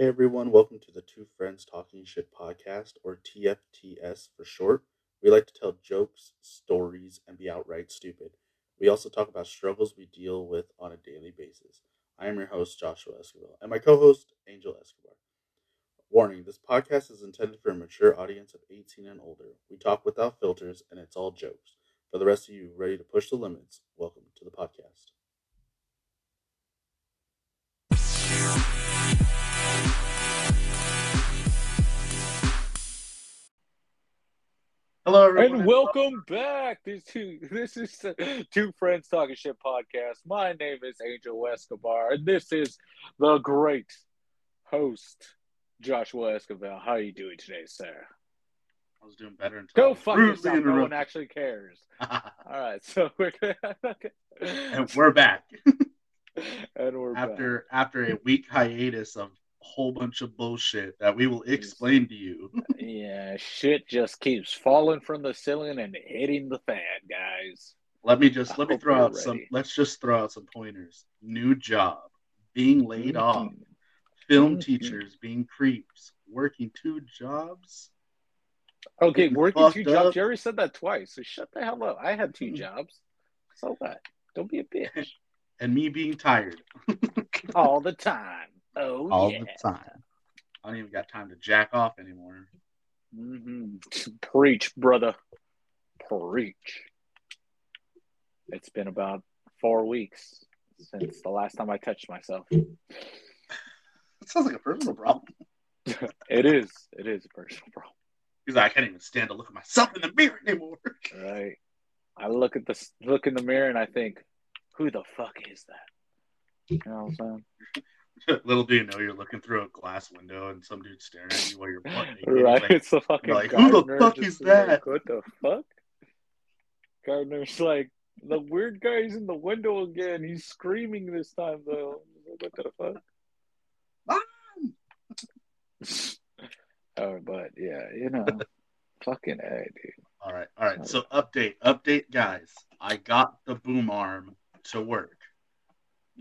Hey everyone, welcome to the Two Friends Talking Shit podcast, or TFTS for short. We like to tell jokes, stories, and be outright stupid. We also talk about struggles we deal with on a daily basis. I am your host, Joshua Escobar, and my co host, Angel Escobar. Warning this podcast is intended for a mature audience of 18 and older. We talk without filters, and it's all jokes. For the rest of you ready to push the limits, welcome to the podcast. Hello, everyone. And welcome back. This two, this is the Two Friends Talking Shit podcast. My name is Angel Escobar, and this is the great host Joshua Escobar. How are you doing today, sir? I was doing better until Go fuck yourself. No one actually cares. All right, so we're and we're back and we're back. after after a week hiatus of a whole bunch of bullshit that we will explain to you. Yeah, shit just keeps falling from the ceiling and hitting the fan, guys. Let me just I let me throw out some. Let's just throw out some pointers. New job, being laid off, Mhm. film Mhm. teachers being creeps, working two jobs. Okay, working two up. jobs. Jerry said that twice, so shut the hell up. I had two Mhm. jobs. So what? Don't be a bitch. and me being tired All the time. Oh all yeah. the time. I don't even got time to jack off anymore. Mm-hmm. Preach, brother. Preach. It's been about four weeks since the last time I touched myself. It sounds like a personal problem It is. It is a personal problem, because I can't even stand to look at myself in the mirror anymore. right? I look at the look in the mirror and I think, who the fuck is that? You know what I'm saying? Little do you know, you're looking through a glass window and some dude's staring at you while you're naked. Right? Like, it's the fucking like, who the fuck is like, that? what the fuck? Gardener's like the weird guy's in the window again. He's screaming this time though. What the fuck? "Mom!" Ah! Oh, but yeah, you know, fucking a dude. All right, all right. So update, update, guys. I got the boom arm to work.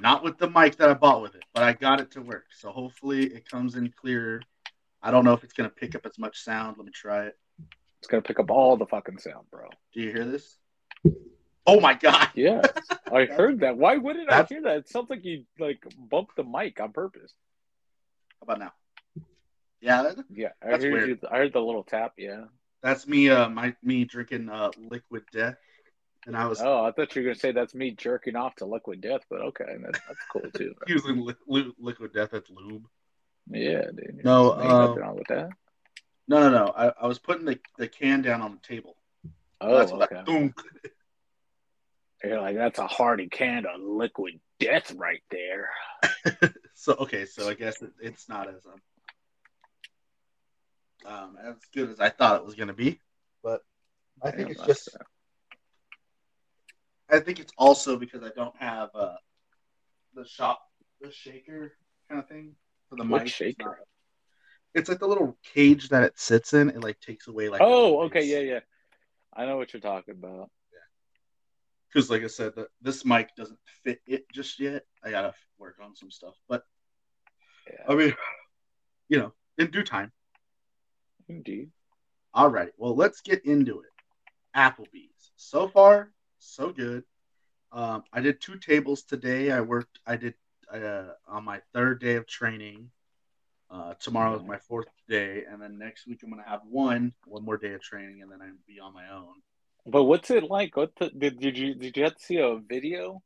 Not with the mic that I bought with it, but I got it to work. So hopefully it comes in clearer. I don't know if it's gonna pick up as much sound. Let me try it. It's gonna pick up all the fucking sound, bro. Do you hear this? Oh my god! Yes, I heard that. Why wouldn't I hear that? It sounds like you like bumped the mic on purpose. How about now? Yeah, that- Yeah, I heard you. I heard the little tap. Yeah. that's me. Uh, my me drinking uh liquid death, and I was Oh, I thought you were gonna say that's me jerking off to liquid death, but okay, that's, that's cool too. using li- li- liquid death as lube. Yeah, dude. No, Ain't uh, nothing wrong with that. No, no, no. I, I was putting the, the can down on the table. Oh, That's what okay. I. You're like, that's a hearty can of liquid death right there. So okay, so I guess it, it's not as um, um as good as I thought it was gonna be, but I think Damn, it's that's- just. I think it's also because I don't have uh the shop the shaker kind of thing for the What mic. It's shaker? It's like the little cage that it sits in. It like takes away like. oh, okay, yeah, yeah. I know what you're talking about. Because like I said, the, this mic doesn't fit it just yet. I gotta work on some stuff, but Yeah, I mean, you know, in due time. indeed. All right. Well, let's get into it. Applebee's. So far, so good. Um, I did two tables today. I worked. I did uh, on my third day of training. Uh, tomorrow is my fourth day, and then next week I'm gonna have one, one more day of training, and then I'll be on my own. But what's it like? What the, did did you did you have to see a video?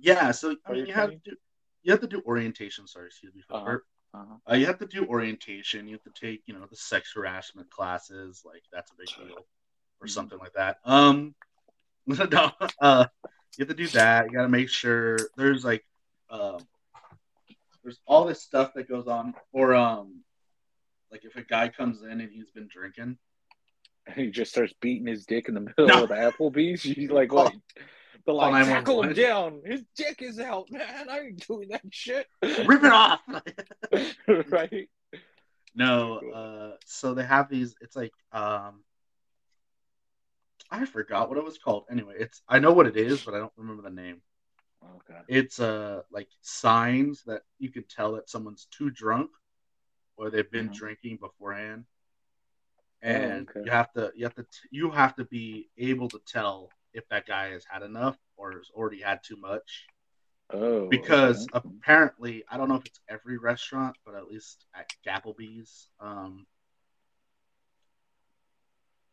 Yeah. So I mean, you have to do, you have to do orientation. Sorry, excuse me. For Uh-huh. Uh-huh. Uh, you have to do orientation. You have to take, you know, the sex harassment classes. Like that's a big deal, or Mhm. something like that. Um, no, uh, you have to do that. You got to make sure there's like, um, there's all this stuff that goes on. Or um, like if a guy comes in and he's been drinking, and He just starts beating his dick in the middle No. of the Applebee's. He's like, what? But call like, tackle him down. His dick is out, man. I ain't doing that shit. rip it off. right? no, uh, so they have these. It's like um. I forgot what it was called. Anyway, it's I know what it is, but I don't remember the name. Okay. It's uh like signs that you can tell that someone's too drunk or they've been Mhm. drinking beforehand. Oh, And okay. you have to you have to you have to be able to tell if that guy has had enough or has already had too much. Oh. Because okay. apparently, I don't know if it's every restaurant, but at least at Gapplebee's, um,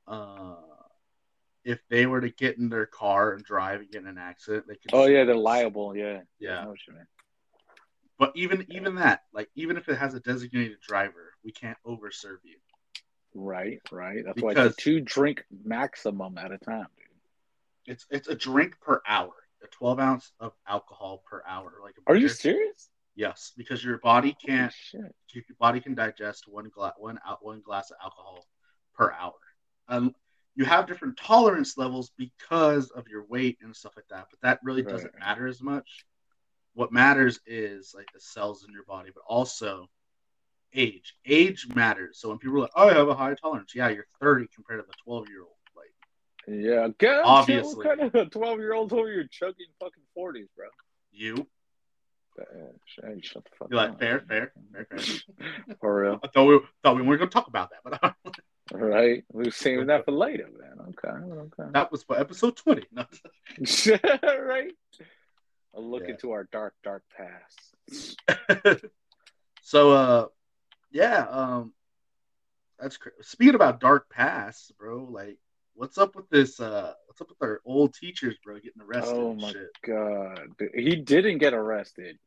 uh, if they were to get in their car and drive and get in an accident, they could. Oh yeah, they're liable. Yeah. Yeah. I know what you mean. But even even that, like even if it has a designated driver, we can't overserve you. Right. Right. That's why Because- it's a two drink maximum at a time, dude. It's it's a drink per hour, a twelve ounce of alcohol per hour. Like a Are you serious? Yes, because your body can't your body can digest one glass one out one glass of alcohol per hour. Um, you have different tolerance levels because of your weight and stuff like that, but that really Right. doesn't matter as much. What matters is like the cells in your body, but also age. Age matters. So when people are like, "Oh, I have a high tolerance," yeah, you're 30 compared to the 12 year old. Like, Yeah. Get Obviously. What kind of twelve year olds over here chugging fucking forties, bro? you, Damn, eh, eh, shut the fuck you're like, fair, fair, fair, fair. For real. I thought we thought we weren't gonna talk about that, but Right. We're saving that for later, man. Okay. Okay. that was for episode 20. No. right. A look Yeah. into our dark, dark past. so uh yeah um that's cra- speaking about dark past bro like what's up with this uh what's up with our old teachers bro getting arrested Oh my shit god. He didn't get arrested.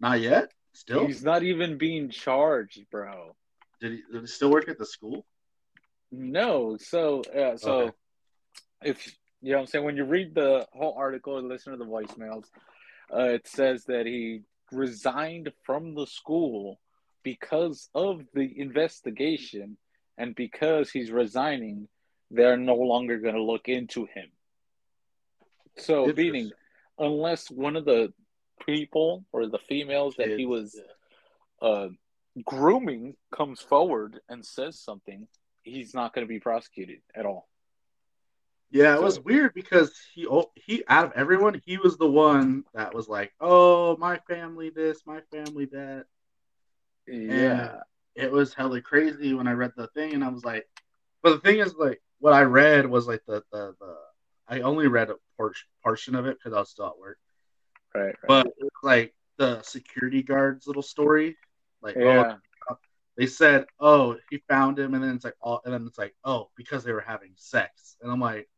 not yet still He's not even being charged, bro. did he, did he still work at the school No. So, uh, so Okay. if you know what I'm saying, when you read the whole article and listen to the voicemails, uh, it says that he resigned from the school because of the investigation and because he's resigning, they're no longer going to look into him. So, meaning, unless one of the people or the females that he was uh, grooming comes forward and says something, he's not going to be prosecuted at all. Yeah, it was weird because he oh, he out of everyone, he was the one that was like, "Oh, my family this, my family that." Yeah. It was hella crazy when I read the thing, and I was like, "But the thing is, like, what I read was like the the, the I only read a por- portion of it because I was still at work, Right. right. but it was like the security guard's little story, like, oh, yeah. They said, "Oh, he found him," and then it's like, "Oh," and then it's like, "Oh, because they were having sex," and I'm like.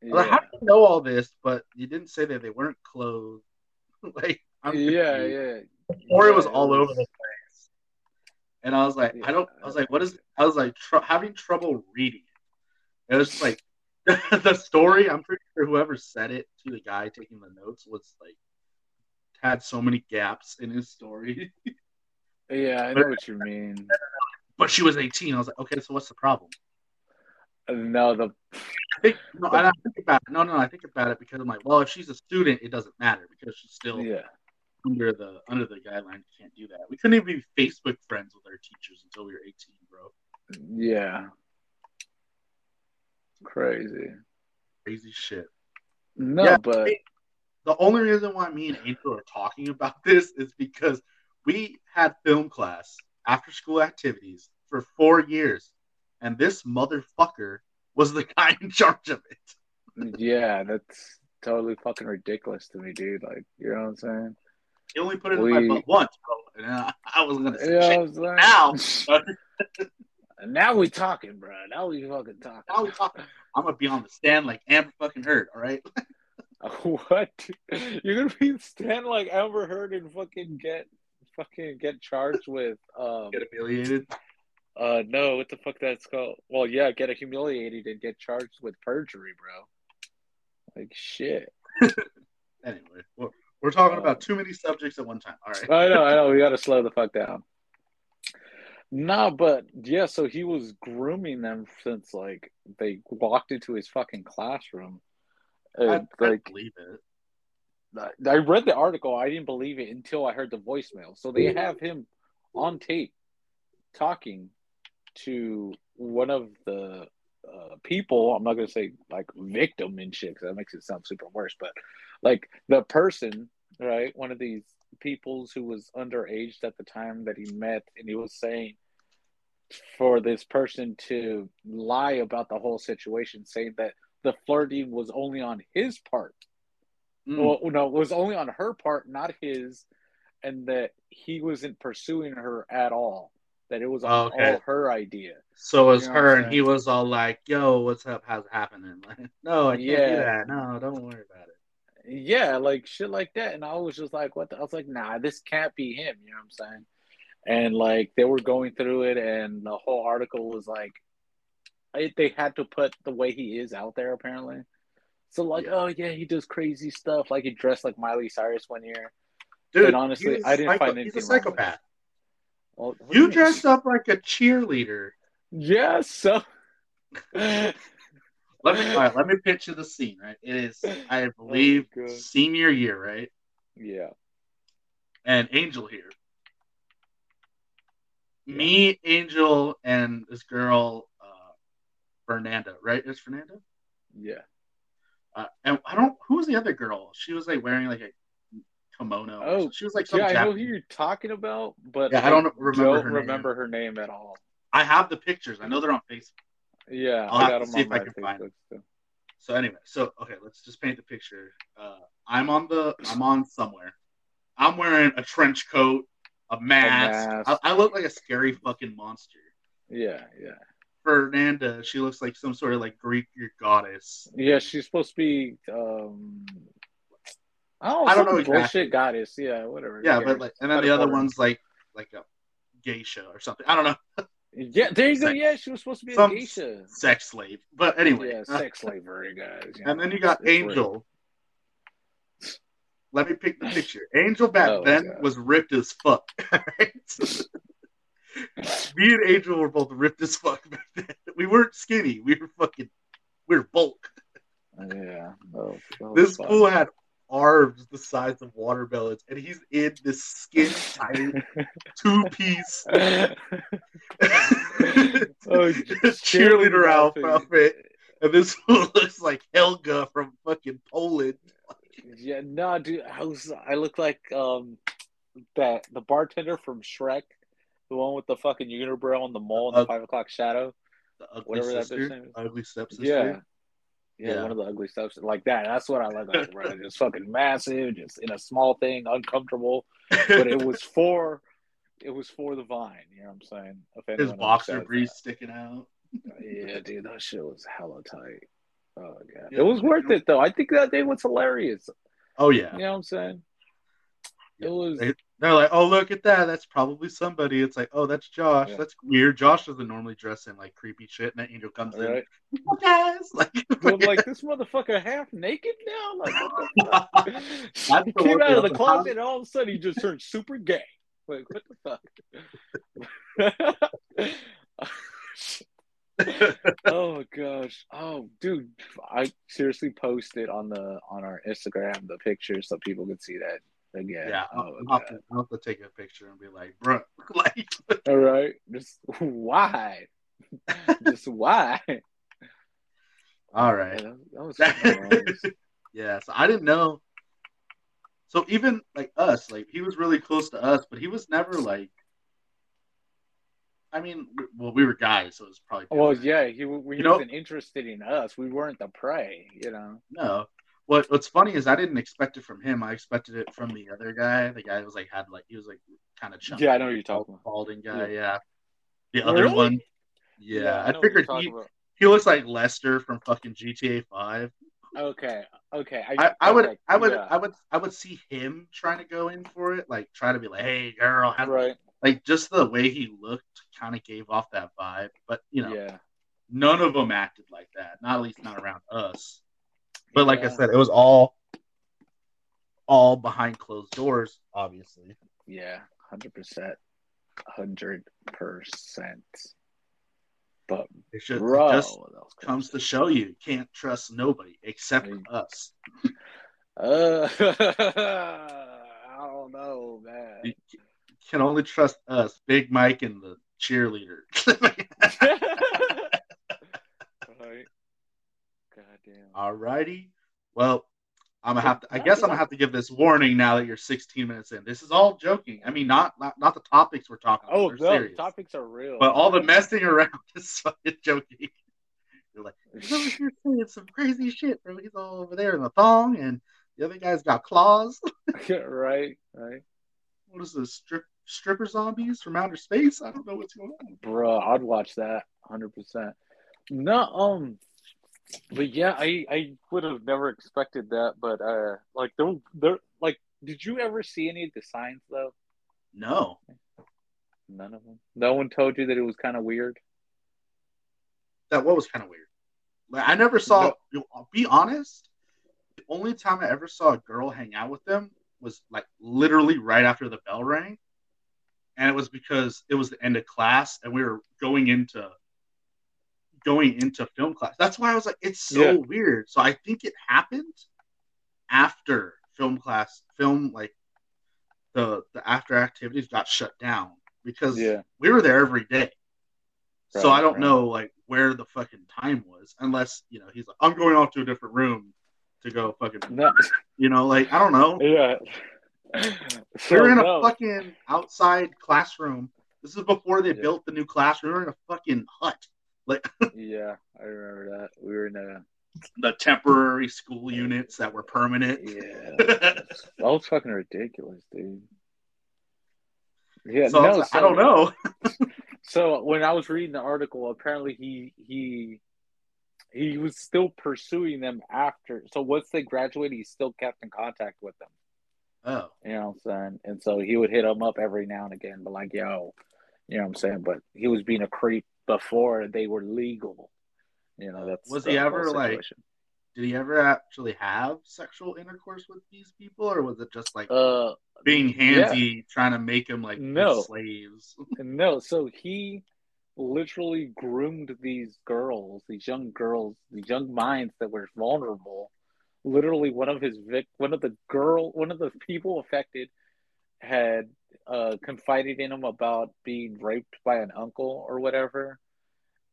I was like, Yeah. how do you know all this? But you didn't say that they weren't clothed. like, I'm yeah. confused. Yeah. Or it was Yeah, all was- over the place. And I was like, I don't. I was like, what is? I was like, tr- having trouble reading it. It was just like the story. I'm pretty sure whoever said it to the guy taking the notes was like had so many gaps in his story. Yeah, I know what you mean. but she was 18. I was like, okay, so what's the problem? No, the I think no, and I think about it. No, no, I think about it because I'm like, well, if she's a student, it doesn't matter because she's still yeah. under the under the guidelines. You can't do that. We couldn't even be Facebook friends with our teachers until we were 18, bro. Yeah. Crazy. Crazy shit. No, Yeah, but The only reason why me and Angel are talking about this is because we had film class after school activities for four years, and this motherfucker was the guy in charge of it. yeah, that's totally fucking ridiculous to me, dude. Like, you know what I'm saying? He only put it in my butt once, bro, and uh, I, I wasn't gonna say Yeah, was like, Now, now we talking, bro. Now we fucking talking. now we talking. I'm gonna be on the stand like Amber fucking Heard, all right? What? You're gonna be stand like Amber Heard and fucking get fucking get charged with um Get humiliated. uh no what the fuck that's called? Well yeah, get humiliated and get charged with perjury, bro. Like shit. Anyway, we're, we're talking about too many subjects at one time. All right. I know, I know, we gotta slow the fuck down. Nah, but yeah, so he was grooming them since like they walked into his fucking classroom. I, And, I like believe it. I read the article. I didn't believe it until I heard the voicemail. So they have him on tape talking to one of the uh, people. I'm not gonna say like victim and shit because that makes it sound super worse. But like the person right? One of these peoples who was underage at the time that he met, and he was saying for this person to lie about the whole situation, saying that the flirting was only on his part. Mm. Well, no, it was only on her part, not his, and that he wasn't pursuing her at all. That it was Oh, all, okay. all her idea. So it was You know her, and he was all like, "Yo, what's up? How's it happening?" Like, no, I can't do Yeah. that. No, don't worry about it. Yeah, like shit like that. And I was just like, what the? I was like, nah, this can't be him. You know what I'm saying? And like they were going through it, and the whole article was like, they had to put the way he is out there apparently. So like, Yeah. oh yeah, he does crazy stuff. Like he dressed like Miley Cyrus one year. Dude, And honestly, I didn't psycho- find He's a anything wrong with psychopath. Well, You dressed up like a cheerleader. Yeah, so. Let me right, let me picture the scene. Right, it is I believe Oh, senior year, right? Yeah. And Angel here. Me, Angel, and this girl, uh, Fernanda, right? Is Fernanda? Yeah. Uh, and I don't. Who was the other girl? She was like wearing like a kimono. Oh, she was like some. Yeah, I know who you're talking about, but Yeah, I don't remember don't her name. remember her name at all. I have the pictures. I know they're on Facebook. Yeah, I'll I have to them see on if I can find Facebook. Too. So anyway, so okay, let's just paint the picture. Uh, I'm on the. I'm on somewhere. I'm wearing a trench coat, a mask. mask. I, I look like a scary fucking monster. Yeah, yeah, Fernanda, she looks like some sort of like Greek goddess. yeah. She's supposed to be. um I don't know. I don't know exactly. bullshit goddess. Yeah, whatever. Yeah, but like, and then the other one's like like a geisha or something. I don't know, Yeah, there you go. Yeah, she was supposed to be some a geisha. sex slave. But anyway, Yeah, sex slavery, guys. you and then you got. Angel. Let me pick the picture. Angel back Oh, then God. was ripped as fuck. Me and Angel were both ripped as fuck back then. We weren't skinny. We were fucking. We were bulk. Yeah. This fun. fool had arms the size of watermelons, and he's in this skin tight two piece Oh, cheerleader outfit. outfit. And this fool looks like Helga from fucking Poland. Yeah, no, dude. I was. I look like um that the bartender from Shrek, the one with the fucking unibrow on the mole in the Uh, five o'clock shadow. The ugly Whatever that sister, bitch name is. ugly stepsister. Yeah. yeah, Yeah. one of the ugly stuff like that. That's what I like, bro. Just fucking massive, just in a small thing, uncomfortable. But it was for, it was for the vine. You know what I'm saying? His boxer briefs sticking out. Yeah, dude, that shit was hella tight. Oh god, Yeah, it was worth it though. I think that day was hilarious. Oh yeah. You know what I'm saying? Yeah. It was. They, they're like, oh look at that. That's probably somebody. It's like, oh, that's Josh. Yeah. That's weird. Josh doesn't normally dress in like creepy shit, and then Angel comes in. Right? "Oh, guys, like, I'm like, this motherfucker half naked now? Like, what the fuck? He came out of the closet and all of a sudden he just turned super gay. Like, what the fuck? oh gosh. Oh dude. I seriously posted on the on our Instagram the picture so people could see that again. yeah, Oh, I'll, I'll, have to, I'll to take a picture and be like, bro, like, All right. Just why? Just why? all right. Yeah, that, was yeah, so I didn't know. So even like us, like he was really close to us, but he was never like. I mean, well, we were guys, so it was probably. Well, yeah, he, he you wasn't interested in us. We weren't the prey, you know. No. What What's funny is I didn't expect it from him. I expected it from the other guy. The guy was like had like he was like kind of chunky. Yeah, I know what you're talking about. Balding guy, Yeah. yeah. The other one, yeah. I, know figured he, about. he looks like Lester from fucking GTA Five. Okay, okay. I, I would okay, I would yeah, I would I would see him trying to go in for it, like try to be like, hey girl, have, right. like just the way he looked kind of gave off that vibe. But you know, Yeah, none of them acted like that. Not at least not around us. But like I said, it was all all behind closed doors, obviously. yeah, hundred percent, hundred percent. But It should bro, it just comes to show you, you can't trust nobody except Hey. for us. Uh, I don't know, man. You can only trust us, Big Mike and the cheerleader. Goddamn. Alrighty. Well, I'm gonna have to. I guess I'm gonna have to give this warning now that you're 16 minutes in. This is all joking. I mean, not not, not the topics we're talking. Oh about. no, topics are real. But all the messing around is fucking joking. You're like, he's over here saying some crazy shit, bro. He's all over there in the thong, and the other guy's got claws. right, right. What is this? Strip stripper zombies from outer space? I don't know what's going on. Bro, I'd watch that 100%. No, um, but yeah, I I would have never expected that. But uh, like there, there, like, did you ever see any of the signs though? No. None of them. No one told you that it was kind of weird. That what was kind of weird. Like I never saw. I'll be honest. The only time I ever saw a girl hang out with them was like literally right after the bell rang, and it was because it was the end of class and we were going into going into film class. That's why I was like, it's so Yeah. weird. So I think it happened after film class, film like the the after activities got shut down because Yeah. we were there every day. so I don't right. know like where the fucking time was, unless you know he's like, I'm going off to a different room to go fucking, No. you know, like I don't know. Yeah. we are in a no. fucking outside classroom. This is before they Yeah. built the new classroom. We were in a fucking hut, like Yeah, I remember that. We were in a the temporary school units that were permanent. yeah. that was fucking ridiculous, dude. Yeah, so I, no, was so, I don't know. So when I was reading the article, apparently he he he was still pursuing them after. So once they graduated, he still kept in contact with them. Oh, You know what I'm saying? And so he would hit them up every now and again, but like, yo, you know what I'm saying? But he was being a creep before they were legal. You know, that's Was he ever, like, did he ever actually have sexual intercourse with these people, or was it just like uh being handsy, trying to make them like No. slaves? No, so he literally groomed these girls, these young girls, these young minds that were vulnerable. Literally, one of his vic, one of the girl, one of the people affected, had uh, confided in him about being raped by an uncle or whatever,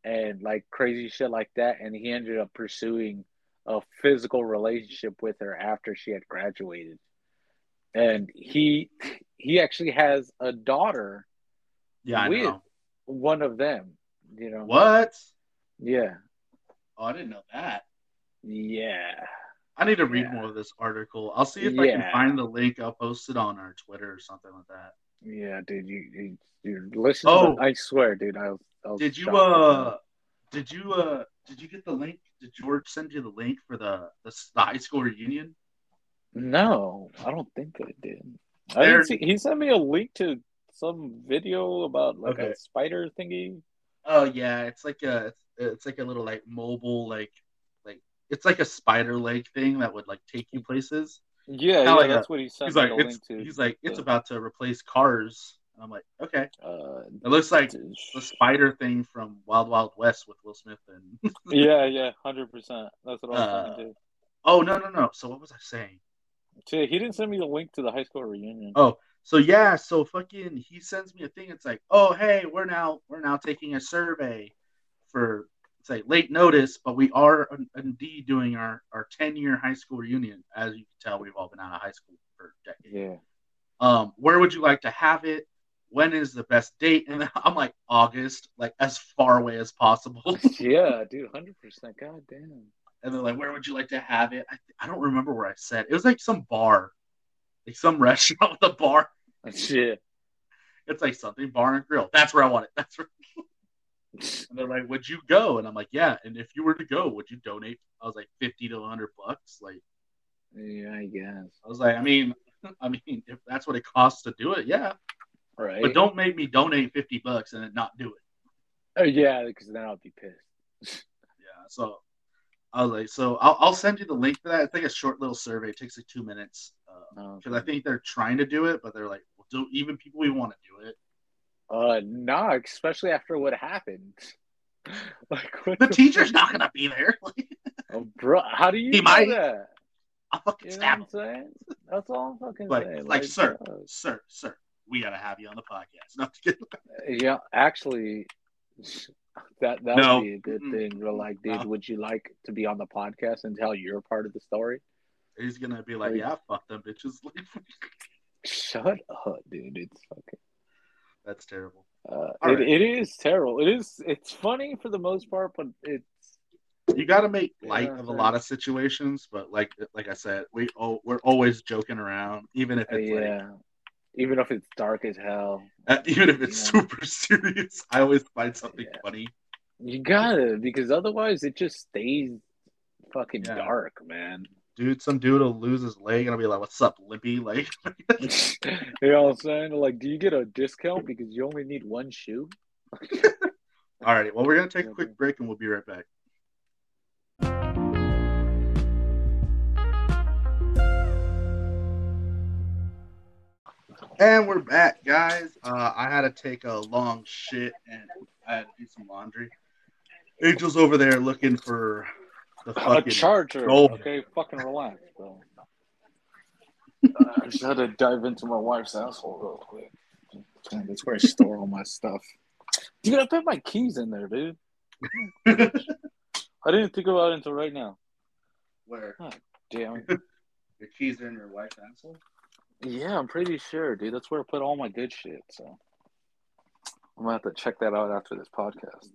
and like crazy shit like that. And he ended up pursuing a physical relationship with her after she had graduated. And he he actually has a daughter Yeah, I know. one of them. You know What? Yeah, Oh, I didn't know that. yeah. I need to read Yeah. more of this article. I'll see if I can find the link. I'll post it on our Twitter or something like that. Yeah, dude, you, you, you listen. Oh. to I swear, dude. I was. I was Did you uh did you uh did you get the link? Did George send you the link for the the, the high school reunion? No, I don't think I did. I didn't see. He sent me a link to some video about like Okay. a spider thingy. Oh yeah, it's like a it's, it's like a little like mobile like like it's like a spider leg thing that would like take you places. Yeah, yeah, like that's what he sent He's like it's to. he's like it's Yeah. about to replace cars. And I'm like, okay. uh, It looks like the spider thing from Wild Wild West with Will Smith and yeah, yeah, hundred percent. That's what I was Uh, thinking too. Oh no no no. So what was I saying? He didn't send me the link to the high school reunion. Oh, so yeah, so fucking he sends me a thing. It's like, oh hey, we're now we're now taking a survey for like late notice, but we are indeed doing our our ten year high school reunion. As you can tell, we've all been out of high school for decades. Yeah. Um, where would you like to have it? When is the best date? And I'm like August, like as far away as possible. Yeah, dude, hundred percent. God damn. and they're like, where would you like to have it? I, I don't remember where I said. It was like some bar, like some restaurant with a bar. Shit. It's like something bar and grill. That's where I want it. That's where. And they're like, "Would you go?" And I'm like, "Yeah." And if you were to go, would you donate? I was like, fifty to hundred bucks. Like, Yeah, I guess. I was like, I mean, I mean, if that's what it costs to do it, yeah. Right. But don't make me donate fifty bucks and then not do it. Oh yeah, because then I'll be pissed. Yeah. So I was like, so I'll, I'll send you the link for that. It's like a short little survey. It takes like two minutes uh, Oh, because I think they're trying to do it, but they're like, well, do even people we want to do it. Uh, nah, especially after what happened. like what The teacher's not gonna be there. Oh, bro, how do you He might. that? I'll fucking You stab him. I'm saying? That's all I'm fucking Like, saying. like, sir, uh, sir, sir, we gotta have you on the podcast. Not to get yeah, actually, that that would No. be a good Mm-mm. thing. We're like, dude, No. would you like to be on the podcast and tell your part of the story? He's gonna be like, Like- "Yeah, fuck them bitches." Shut up, dude. It's fucking. That's terrible. Uh, it, right. it is terrible. It is. It's funny for the most part, but it's You got to make light Yeah, of a lot of situations, but like like I said, we oh, we're always joking around, even if uh, it's yeah. Even if it's dark as hell, uh, even if it's Yeah. super serious. I always find something Yeah. funny. you gotta because otherwise it just stays fucking dark, man. Dude, some dude will lose his leg and I'll be like, "What's up, Limpy?" Like, you know what I'm saying? Like, do you get a discount because you only need one shoe? all right. Well, we're gonna take a quick break and we'll be right back. And we're back, guys. Uh, I had to take a long shit and I had to do some laundry. Angel's over there looking for A fucking. charger. gold. Okay, fucking relax, bro. I just had to dive into my wife's asshole real quick. Damn, That's where I store all my stuff. Dude, I put my keys in there, dude. I didn't think about it until right now. Where Damn. your keys are in your wife's asshole? Yeah, I'm pretty sure, dude. That's where I put all my good shit. So I'm gonna have to check that out after this podcast.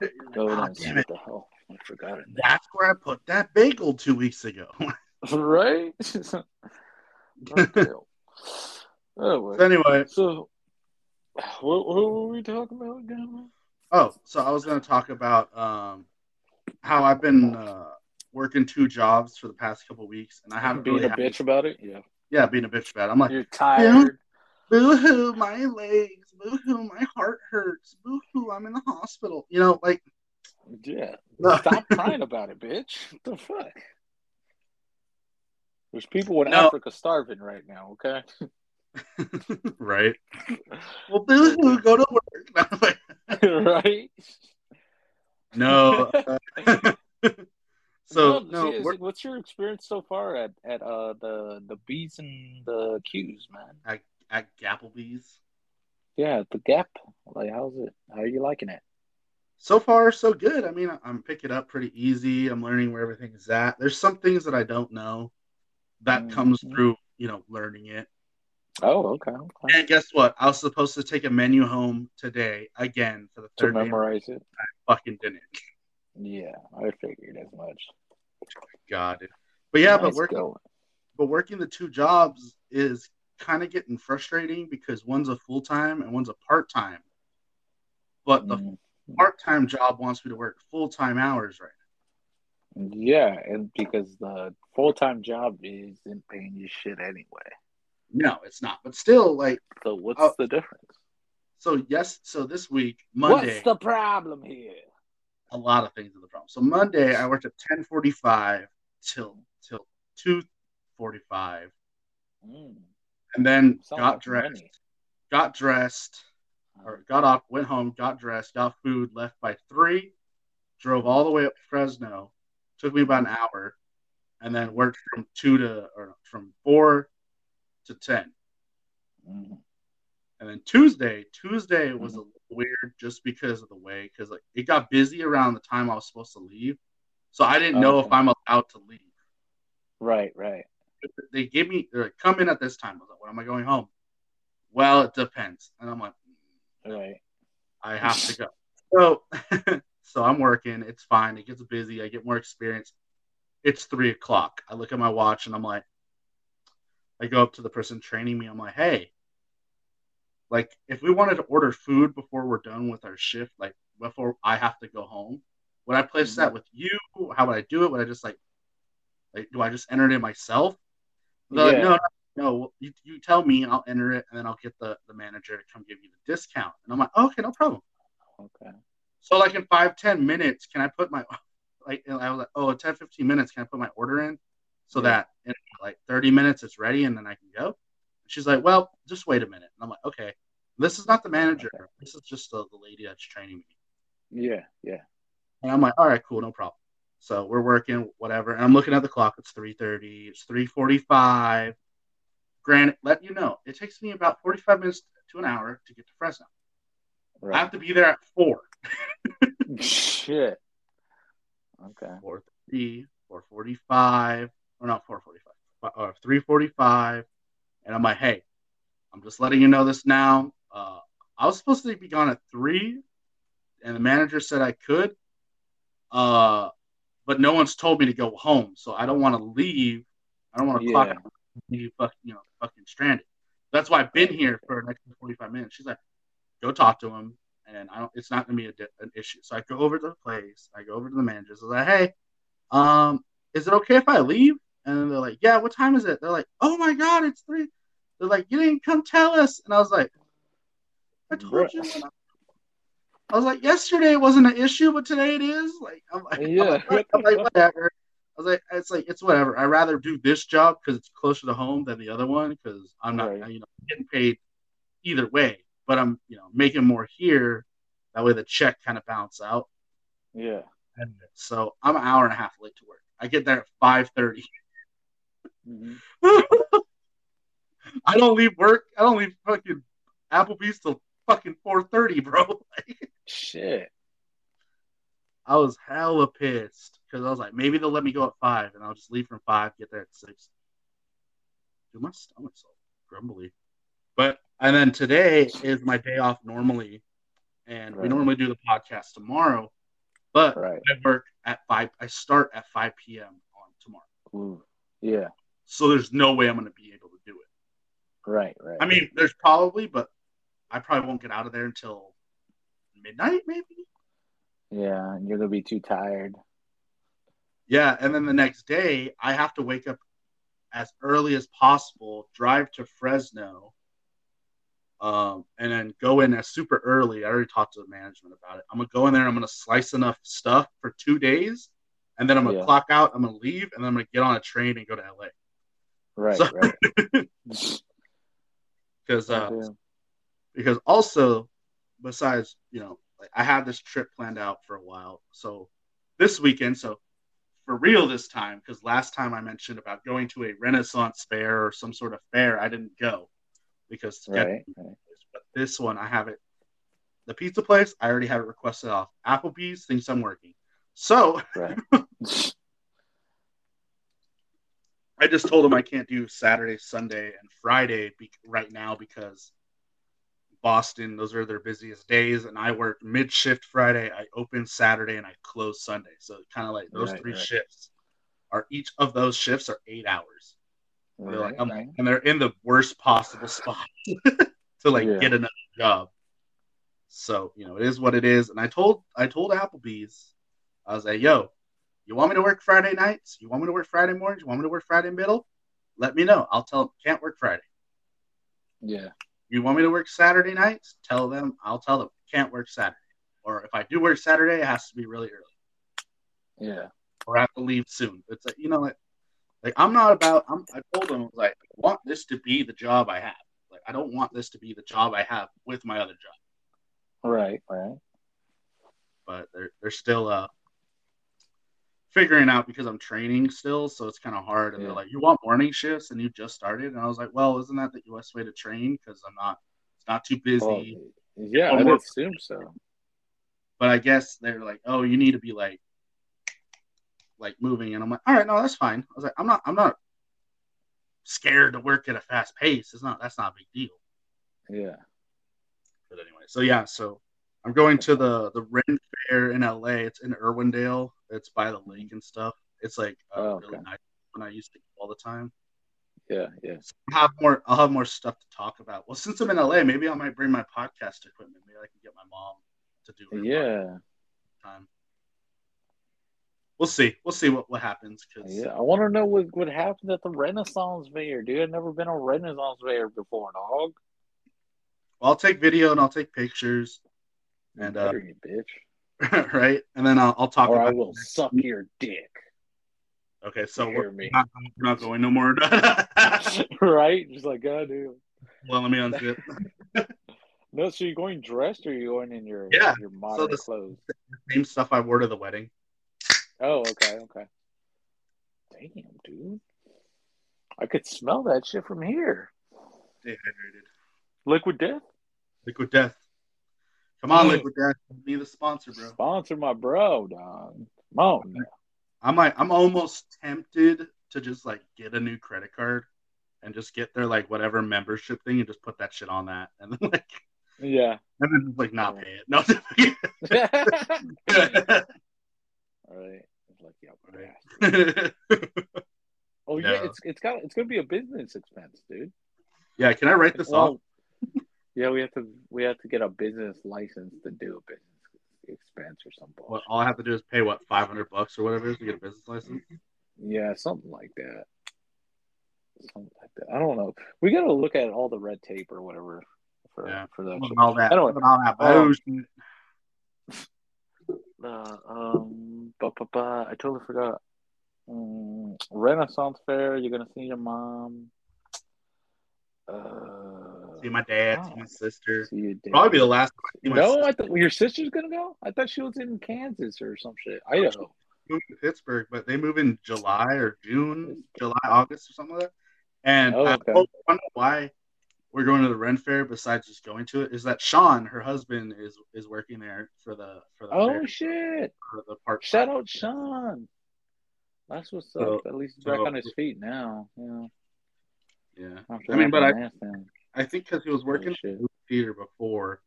Go and see what the hell I forgot it. That's where I put that bagel two weeks ago. right? okay. Anyway, so anyway, so what, what were we talking about again? oh, so I was going to talk about um, how I've been uh, working two jobs for the past couple weeks, and I haven't Being really a had- bitch about it? Yeah. yeah, being a bitch about it. I'm like, You're tired. boo hoo, my legs, boo hoo, my heart hurts, boo hoo, I'm in the hospital. You know, like, Yeah. Stop crying about it, bitch. What the fuck? There's people in No. Africa starving right now, okay? right? Well, boo hoo, go to work. right? no. uh, so No, no, seriously, we're- what's your experience so far at at uh the the B's and the Q's, man? at Gapplebee's. Yeah, the Gap. Like, how's it? How are you liking it? So far so good. I mean, I'm picking up pretty easy. I'm learning where everything is at. There's some things that I don't know that comes Mhm. through, you know, learning it. Oh, okay. okay. And guess what? I was supposed to take a menu home today again for the To third day. memorize it. Fucking didn't. Yeah, I figured as much. God. But yeah, but working going. but working the two jobs is kind of getting frustrating because one's a full time and one's a part time. But the Mm. Part time job wants me to work full time hours right now. Yeah, and because the full time job isn't paying you shit anyway. No, it's not. But still, like, So what's Oh, the difference? so yes, so this week, Monday. What's the problem here? a lot of things are the problem. So Monday I worked at ten forty five till till two forty five, Mm, and then sounds got like dressed. money. Got dressed, or got up, went home, got dressed, got food, left by three, drove all the way up to Fresno. Took me about an hour, and then worked from two to or from four to ten. Mm. And then Tuesday, Tuesday was Mhm. a little weird just because of the way, because like it got busy around the time I was supposed to leave, so I didn't know if I'm allowed to leave. Right, right. they gave me they're like, come in at this time. I was like, when am I going home? Well, it depends. And I'm like, Right. I have to go. So so I'm working, it's fine, it gets busy, I get more experience. It's three o'clock. I look at my watch and I'm like, I go up to the person training me, I'm like, hey, like if we wanted to order food before we're done with our shift, like before I have to go home, would I place mm-hmm. that with you? How would I do it? Would I just like like do I just enter it in myself? They're like, no, no, no. You, you tell me, I'll enter it, and then I'll get the, the manager to come give you the discount. And I'm like, okay, no problem. Okay. So like in five, ten minutes, can I put my like and I was like, oh, 10, 15 minutes, can I put my order in so Yeah. that in like 30 minutes it's ready and then I can go? She's like, well, just wait a minute. And I'm like, okay. This is not the manager. Okay. This is just the, the lady that's training me. Yeah, yeah. And I'm like, all right, cool, no problem. So we're working, whatever. And I'm looking at the clock. It's 3:30. It's 3:45. Granted, let you know, it takes me about 45 minutes to an hour to get to Fresno. I have to be there at four. Shit. Okay. 4:30, 4:45. or not four forty five, or three forty five, and I'm like, hey, I'm just letting you know this now. Uh, I was supposed to be gone at three, and the manager said I could. Uh, but no one's told me to go home, so I don't want to leave. I don't want to Yeah. clock be fucking, you know, fucking stranded. That's why I've been here for an extra 45 minutes. She's like, go talk to him, and I don't. It's not gonna be a, an issue. So I go over to the place. I go over to the managers. I was like, hey, um, is it okay if I leave? And they're like, yeah. What time is it? They're like, oh my god, it's three. They're like, you didn't come tell us. And I was like, I told you. I, I was like, yesterday wasn't an issue, but today it is. Like, I'm like, Yeah. I'm like, I'm like, whatever. I was like, it's like it's whatever. I'd rather do this job because it's closer to home than the other one because I'm not, Right. you know, getting paid either way. But I'm, you know, making more here. That way the check kind of balance out. Yeah. And so I'm an hour and a half late to work. I get there at five. Mhm. I don't leave work. I don't leave fucking Applebee's till fucking four thirty, bro. Shit. I was hella pissed because I was like, maybe they'll let me go at five, and I'll just leave from five, get there at six. Dude, my stomach's all grumbly. But and then today is my day off normally, and we normally do the podcast tomorrow. But Right. I work at five. I start at five p.m. on tomorrow, Ooh. Yeah. so there's no way I'm going to be able to do it. Right. Right. I mean, there's probably, but I probably won't get out of there until midnight, maybe. Yeah. And you're gonna be too tired. Yeah, and then the next day, I have to wake up as early as possible, drive to Fresno, um, and then go in as super early. I already talked to the management about it. I'm gonna go in there. I'm gonna slice enough stuff for two days, and then I'm gonna Yeah. clock out. I'm gonna leave, and then I'm gonna get on a train and go to LA. Right. So- right. Because uh, Yeah. because also besides you know like I had this trip planned out for a while. So this weekend, so for real this time, because last time I mentioned about going to a Renaissance fair or some sort of fair, I didn't go because Right. right. but this one I have it. The pizza place I already have it requested off. Applebee's thinks I'm working, so Right. I just told them I can't do Saturday, Sunday, and Friday be- right now because Boston, those are their busiest days, and I work mid shift Friday. I open Saturday and I close Sunday. So kind of like those Right, three right. shifts are each of those shifts are eight hours. And they're like, Right, like, and they're in the worst possible spot to like Yeah. get another job. So you know, it is what it is. And I told I told Applebee's, I was like, yo, you want me to work Friday nights? You want me to work Friday mornings? You want me to work Friday middle? Let me know. I'll tell them can't work Friday. Yeah. You want me to work Saturday nights? Tell them. I'll tell them can't work Saturday. Or if I do work Saturday, it has to be really early, Yeah. or I have to leave soon. It's like you know, like, like I'm not about. I'm, I told them like I want this to be the job I have. Like I don't want this to be the job I have with my other job. Right. Right. But they're they're still uh figuring out because I'm training still, so it's kind of hard. And Yeah. they're like, "You want morning shifts and you just started?" And I was like, "Well, isn't that the U.S. way to train? Because I'm not. It's not too busy." Well, yeah, Or I'd assume so. but I guess they're like, "Oh, you need to be like, like moving," and I'm like, "All right, no, that's fine." I was like, "I'm not, I'm not scared to work at a fast pace. It's not, that's not a big deal." Yeah. But anyway, so yeah, so I'm going to the the Ren Fair in LA. It's in Irwindale. It's by the lake and stuff. It's like uh, Oh, really okay. nice when I used to go all the time. Yeah. Yeah. So I'll have more. I'll have more stuff to talk about. Well, since I'm in LA, maybe I might bring my podcast equipment. Maybe I can get my mom to do her Yeah. time. We'll see. We'll see what, what happens. Cause Yeah. I want to know what, what happened at the Renaissance Fair, dude. I've never been on Renaissance Fair before, dog. well, I'll take video and I'll take pictures, and uh, you bitch. right, and then I'll, I'll talk Or I will suck your dick. Okay, so we're not, we're not going no more. right? Just like, God, dude. Well, let me unzip. No, so you're going dressed or you're going in your Yeah, your modern this- clothes? Same stuff I wore to the wedding. Oh, okay, okay. Damn, dude. I could smell that shit from here. Dehydrated. Liquid Death? Liquid Death. Come on. Liquid Death. Be the sponsor, bro. Sponsor my bro, dog. Come on. now. I'm like, I'm almost tempted to just like get a new credit card and just get their like whatever membership thing and just put that shit on that and then like Yeah. and then like not pay it. No. All right. It's like, yeah. Oh yeah, Yeah. it's it's got it's gonna be a business expense, dude. yeah, can I write this off? Well, yeah, we have to we have to get a business license to do a business expense or something. What all I have to do is pay what five hundred bucks or whatever it is to get a business license. Yeah, something like that. Something like that. I don't know. We got to look at all the red tape or whatever for Yeah. for that. All that, Anyway, all that um, bullshit. Uh, um, ba, ba, ba, I totally forgot. Um, Renaissance Fair. You're gonna see your mom. Uh, see my dad, see oh. my sister. see. Probably be the last time I see No, sister I thought your sister's gonna go. I thought she was in Kansas or some shit. Idaho. move to Pittsburgh, but they move in July or June, July, August or something like that. And Oh, I okay. don't know why we're going to the Ren Fair besides just going to it. Is that Sean, her husband, is is working there for the for the Oh fair, shit! for the part. Shout out Sean. That's what's So- up. At least he's back on his feet now. Yeah. Yeah, I mean, but I- an ass down. I think because he was working Oh, in the theater before,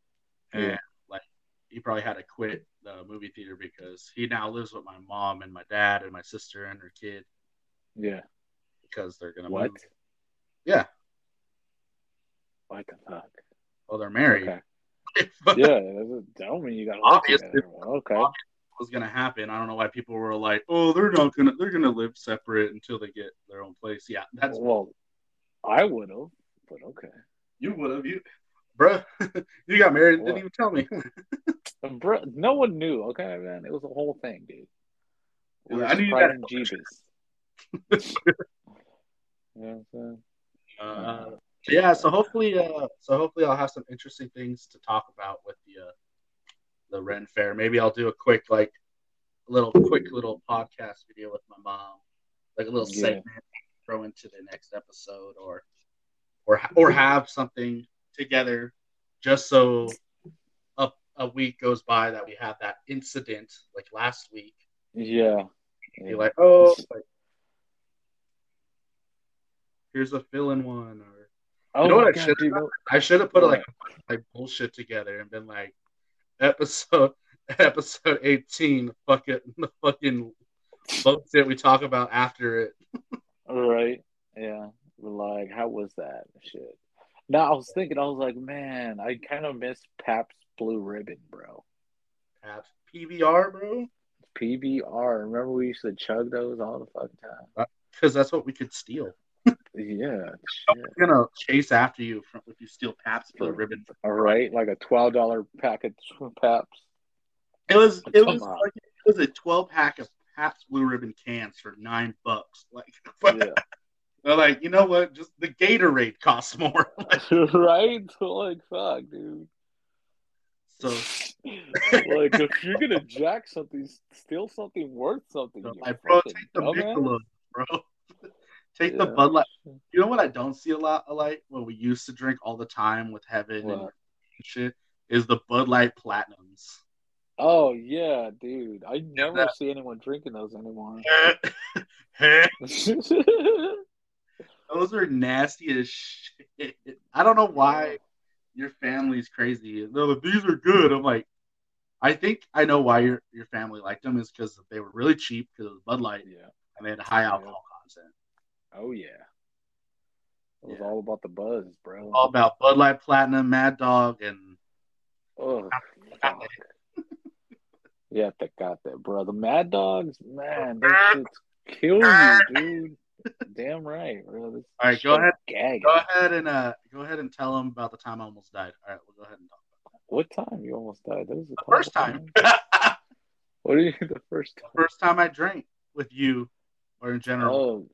and Yeah. like he probably had to quit the movie theater because he now lives with my mom and my dad and my sister and her kid Yeah. because they're gonna What? move. Yeah, What the fuck? well they're married. Okay. Yeah, that's a, don't mean you got to Obviously. Okay. was gonna happen. I don't know why people were like, "Oh, they're not gonna they're gonna live separate until they get their own place." Yeah, that's Well, I would have, but okay. You would have you, bruh. you got married What? didn't even tell me. And bro, no one knew. Okay, man, it was a whole thing, dude. We I knew you surprised got- in Jeebus. You know what I'm saying? uh, yeah, so hopefully, uh, so hopefully, I'll have some interesting things to talk about with the uh, the Ren Fair. Maybe I'll do a quick like little quick little podcast video with my mom, like a little Yeah. segment throw into the next episode, or or or have something together, just so a a week goes by that we have that incident like last week. Yeah. Be like, oh, like, here's a fill-in one, or Oh You know what I God, should dude, I should have put What? like like bullshit together and been like episode episode eighteen, fucking the fucking bullshit we talk about after it. All right. Yeah. Like, how was that shit? Now I was thinking, I was like, man, I kind of miss Pabst Blue Ribbon, bro. Perhaps PBR, bro, PBR. Remember we used to chug those all the fucking time. Uh, because that's what we could steal. Yeah. We're gonna chase after you from if you steal Pabst Blue Ribbon. All right, like a twelve dollar packet of Pabst. It was it Come was on. like, it was a twelve pack of Pabst Blue Ribbon cans for nine bucks. Like, Yeah. They're like, you know what? Just the Gatorade costs more. right? Like fuck, dude. so Like if you're gonna jack something, steal something worth something. So, like, bro, take the. Michelob, bro. take the Bud Light. You know what I don't see a lot of like what we used to drink all the time with Heaven and shit is the Bud Light Platinums. Oh yeah, dude. I never that- see anyone drinking those anymore. Those are nasty as shit. I don't know why your family's crazy. They're like, these are good. I'm like, I think I know why your your family liked them is because they were really cheap because it was Bud Light yeah. and they had high alcohol content. Oh yeah. It was Yeah. all about the buzz, bro. All about Bud Light Platinum, Mad Dog, and Oh, yeah, they got that, bro. The Mad Dogs, man, those shits kill you, dude. Damn right, bro. This All right, go ahead. Gagging. Go ahead and uh, go ahead and tell them about the time I almost died. All right, we'll go ahead and talk. About that. What time you almost died? That was The first time, What do you the first time? first time I drank with you, or in general.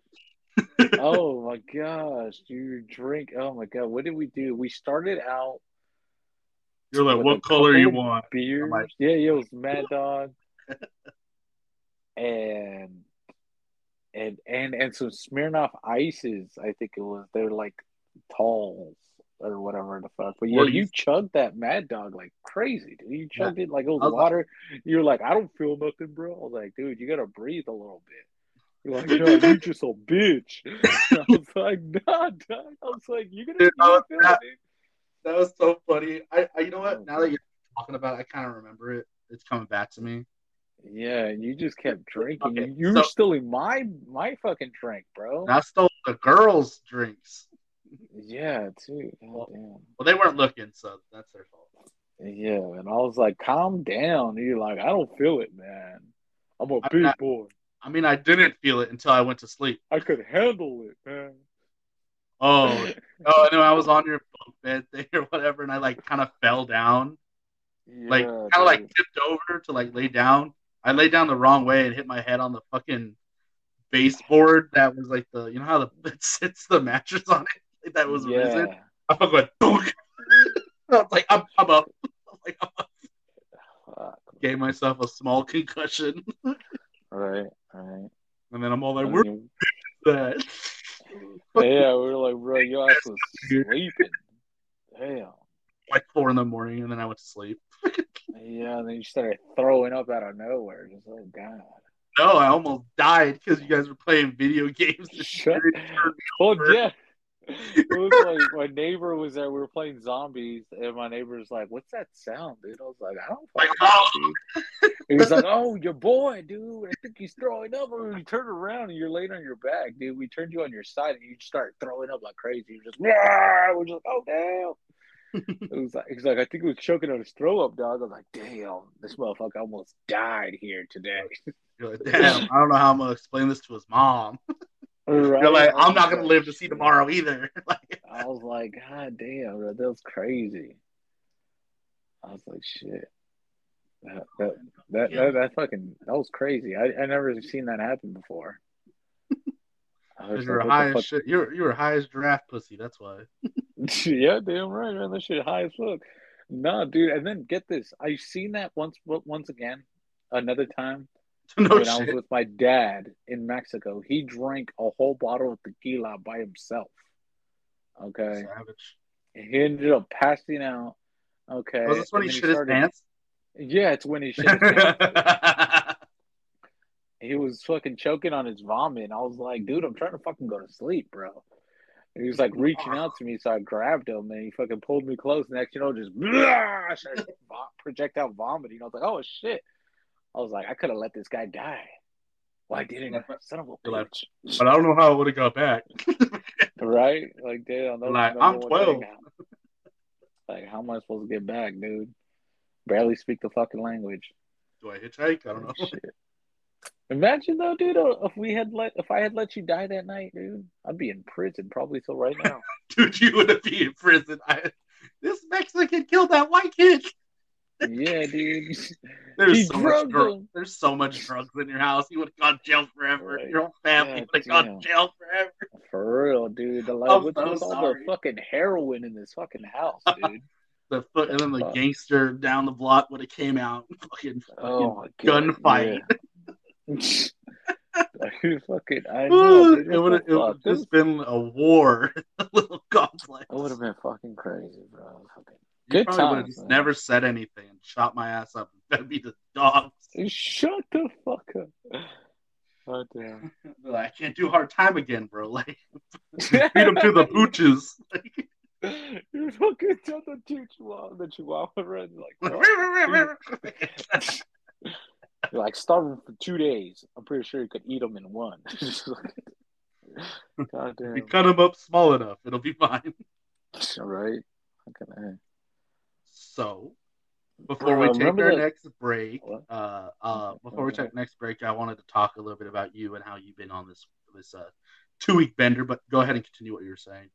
Oh, oh my gosh, you drink. Oh my god, what did we do? We started out You're like, what color you want? beers. like- yeah, yeah, it was Mad Dog, and and and and some Smirnoff ices. I think it was. They're like talls or whatever the fuck. But yeah, you chugged that Mad Dog like crazy, dude. You chugged it like it was was like- water. You're like, I don't feel nothing, bro. I was like, dude, you gotta breathe a little bit. You're like, no, you just a bitch. I was like, nah, dog. I was like, you're gonna, Dude, you're I gonna was feel it, dude. That was so funny. I, I you know what? Oh, Now that you're talking about it, I kind of remember it. It's coming back to me. Yeah, and you just kept drinking. Okay, you were so- stealing my my fucking drink, bro. I stole the girls' drinks. Yeah, too. Well-. Well, they weren't looking, so that's their fault. Yeah, and I was like, calm down. And you're like, I don't feel it, man. I'm a big not- boy. I mean, I didn't feel it until I went to sleep. I could handle it, man. Oh, oh, no, I was on your bed thing or whatever, and I like kind of fell down, like kind of like tipped over to like lay down. I lay down the wrong way and hit my head on the fucking baseboard that was like the you know how the it sits the mattress on it like that was risen. I fucking went dunk. I was like, I'm, I'm up. I was like, I'm up. Fuck. Gave myself a small concussion, Right, right. and then I'm all like, And "Where's that?" yeah, we were like, bro, your ass was sleeping. Damn. Like four in the morning, and then I went to sleep. Yeah, and then you started throwing up out of nowhere. Just oh god. No, I almost died because you guys were playing video games. Shut- it turned me Well, yeah. It was like my neighbor was there. We were playing zombies, and my neighbor was like, "What's that sound, dude?" I was like, "I don't fucking know, dude." Oh. He was like, "Oh, your boy, dude. I think he's throwing up." And we turned around, and you're laying on your back, dude. We turned you on your side, and you start throwing up like crazy. You're just, we're just like, "Oh damn." It was like he's like, I think he was choking on his throw up, dog. I was like, damn, this motherfucker almost died here today. Like, damn, I don't know how I'm gonna explain this to his mom. Right? You're like, I'm not gonna live to see tomorrow either. like, I was like, God damn, bro, that was crazy. I was like, shit. That that that, Yeah. that, that fucking that was crazy. I I never seen that happen before. You were like, high as shit. You were, you were high as giraffe pussy. That's why. yeah, damn right, man. That shit high as fuck. No, dude. And then get this. I've seen that once once again, another time. no when I was with my dad in Mexico, he drank a whole bottle of tequila by himself. Okay. Savage. He ended up passing out. Okay. Was this when he then shit his started- pants? Yeah, it's when he shit his pants. He was fucking choking on his vomit. I was like, dude, I'm trying to fucking go to sleep, bro. And he was like reaching out to me, so I grabbed him and he fucking pulled me close. Next, you know, just blah, projectile vomiting. I was like, oh shit. I was like, I could have let this guy die. Why didn't I? Son of a bitch. but I don't know how I would have got back. Right? Like, damn. Like, I'm 12. Like, how am I supposed to get back, dude? Barely speak the fucking language. Do I hitchhike? I don't oh, know. Shit. Imagine though, dude, uh, if we had let, if I had let you die that night, dude, I'd be in prison probably till right now. Dude, you would be in prison. I, this Mexican killed that white kid. yeah, dude. There's He so much dr- There's so much drugs in your house. You would have gone to jail forever. Right. Your whole family God would have gone to jail forever. For real, dude. The, like, what's so with all the fucking heroin in this fucking house, dude? The foot and then the gangster down the block would have came out. Fucking, fucking oh gunfight. yeah. Dude, fucking, I know. Dude, it would have fuck? Just been a war, a little complex. It would have been fucking crazy, bro. Fucking. Good just never said anything and shot my ass up and fed me to dogs. Shut the fuck up. Oh damn. I can't do hard time again, bro. Like, feed them to the pooches. Like, You fucking tell the chihuahua, the chihuahua runs like. You're like starving for two days. I'm pretty sure you could eat them in one. God damn. cut them up small enough, it'll be fine. Right? Fucking A. So, before we Uh, take our the- next break, uh, uh, Okay, before we take next break, I wanted to talk a little bit about you and how you've been on this this uh, two week bender. But go ahead and continue what you were saying.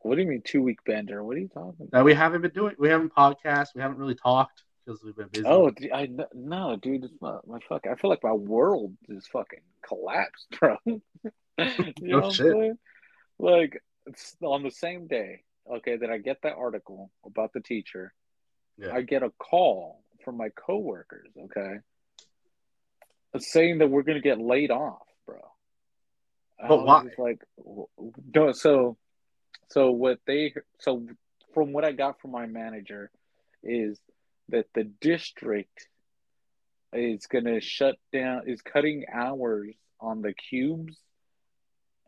What do you mean two week bender? What are you talking about? That we haven't been doing, we haven't podcast, we haven't really talked because we've been busy. Oh, I no, dude. My, my fuck. I feel like my world is fucking collapsed, bro. you know what I'm shit. saying? Like it's on the same day, okay, that I get that article about the teacher. Yeah. I get a call from my coworkers, okay, saying that we're gonna get laid off, bro. But why? Like, no, so, so what they, so from what I got from my manager, is that the district is gonna shut down, is cutting hours on the cubes,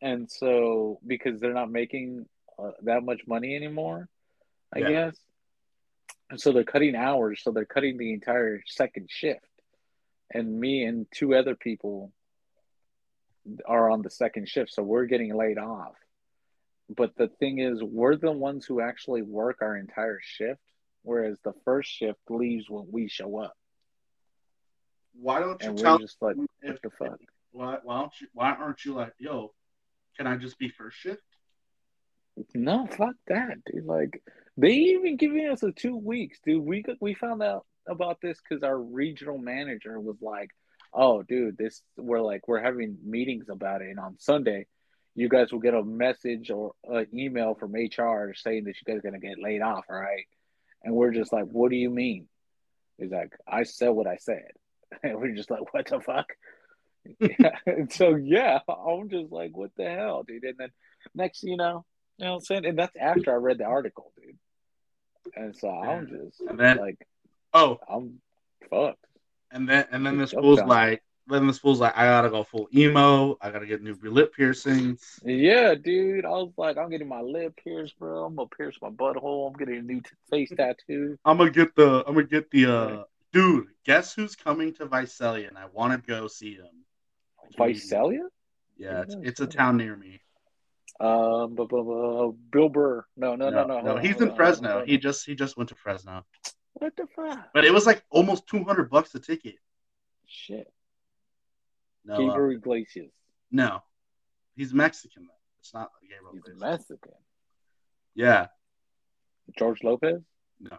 and so because they're not making uh, that much money anymore, I Yeah. guess. And so they're cutting hours, so they're cutting the entire second shift. And me and two other people are on the second shift, so we're getting laid off. But the thing is, we're the ones who actually work our entire shift, whereas the first shift leaves when we show up. Why don't you And tell we're just like, them what if- the fuck? Why, why don't you? Why aren't you like, yo? Can I just be first shift? No, fuck that, dude. Like they even giving us a two weeks, dude. We we found out about this because our regional manager was like, "Oh, dude, this we're like we're having meetings about it, and on Sunday, you guys will get a message or an email from HR saying that you guys are gonna get laid off, all right?" And we're just like, "What do you mean?" He's like, "I said what I said," and we're just like, "What the fuck?" yeah. And so yeah, I'm just like, "What the hell, dude?" And then next, you know. You know what I'm saying? And that's after I read the article, dude. And so I'm just And then- like, Oh, I'm fucked. and then and then this Dude, fool's like, then this fool's like, I gotta go full emo. I gotta get new lip piercings. Yeah, dude. I was like, I'm getting my lip pierced, bro. I'm gonna pierce my butthole. I'm getting a new t- face tattoo. I'm gonna get the. I'm gonna get the. uh Dude, guess who's coming to Visalia? And I want to go see him. Visalia? Yeah, it's, it's a town near me. Um, bu- bu- bu- Bill Burr. No, no, no, no. hold on, he's in Fresno. He just he just went to Fresno, What the fuck? but it was like almost two hundred bucks a ticket. Shit. No, uh, Gabriel Iglesias. no, he's Mexican. Though. It's not Gabriel. He's Iglesias. Mexican. Yeah, George Lopez. no,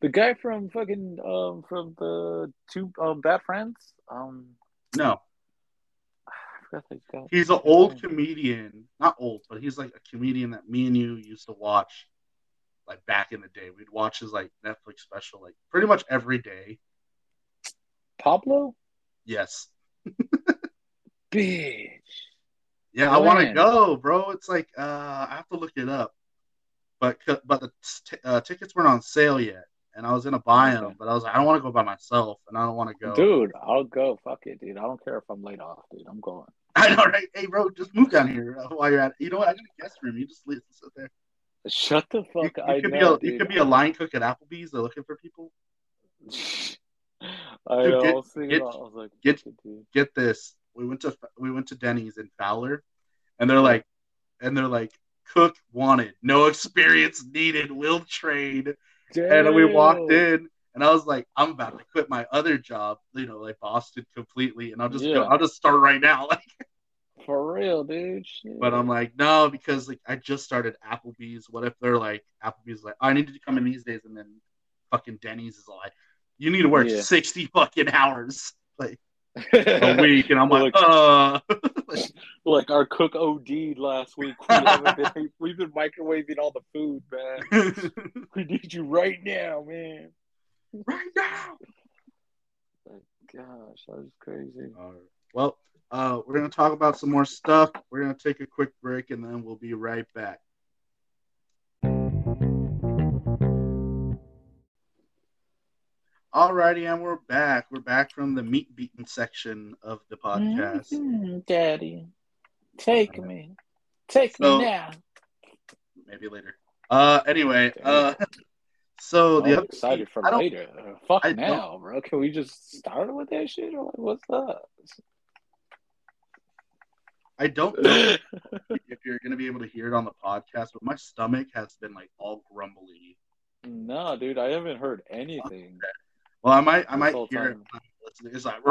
The guy from fucking um from the two um Bad Friends. Um, no. I forgot his guy. He's an old comedian, not old, but he's like a comedian that me and you used to watch, like back in the day. We'd watch his like Netflix special, like pretty much every day. Pablo. Yes, Bitch. yeah, I want to go, bro. It's like uh, I have to look it up, but but the t- uh, tickets weren't on sale yet, and I was gonna buy them, but I was like, I don't want to go by myself, and I don't want to go. Dude, I'll go. Fuck it, dude. I don't care if I'm laid off, dude. I'm going. I know, right? Hey, bro, just move down here uh, while you're at. It. You know what? I got a guest room. You just leave, sit there. Shut the You, fuck. you I could know, be a you could be a line cook at Applebee's. They're looking for people. I know. get- I was get- about- I was like, get- fuck it, dude. get this. We went to we went to Denny's in Fowler, and they're like, and they're like, cook wanted, no experience needed, will trade. And we walked in, and I was like, I'm about to quit my other job, you know, like Boston completely, and I'll just go, I'll just start right now. Like, For real, dude. Shit. but I'm like, no, because like I just started Applebee's. What if they're like, Applebee's like, oh, I need to come in these days, and then fucking Denny's is like, you need to work Yeah. sixty fucking hours like a week, and I'm like, Like- uh. like our cook OD'd last week. We haven't been, we've been microwaving all the food, man. We need you right now, man. right now. Gosh, that was crazy. All right. Well, uh, we're gonna talk about some more stuff. We're gonna take a quick break, and then we'll be right back. Alrighty, and we're back. We're back from the meat beaten section of the podcast. Mhm, Daddy, take me, take So- me now. Maybe later. Uh, anyway, uh, so the I'm other excited for I later. Fuck I don't- now, bro. Can we just start with that shit? Or like, what's up? I don't know if you're gonna be able to hear it on the podcast, but my stomach has been like all grumbly. no, dude, I haven't heard anything. Well, I might, I might hear it. time. when listening. It's like,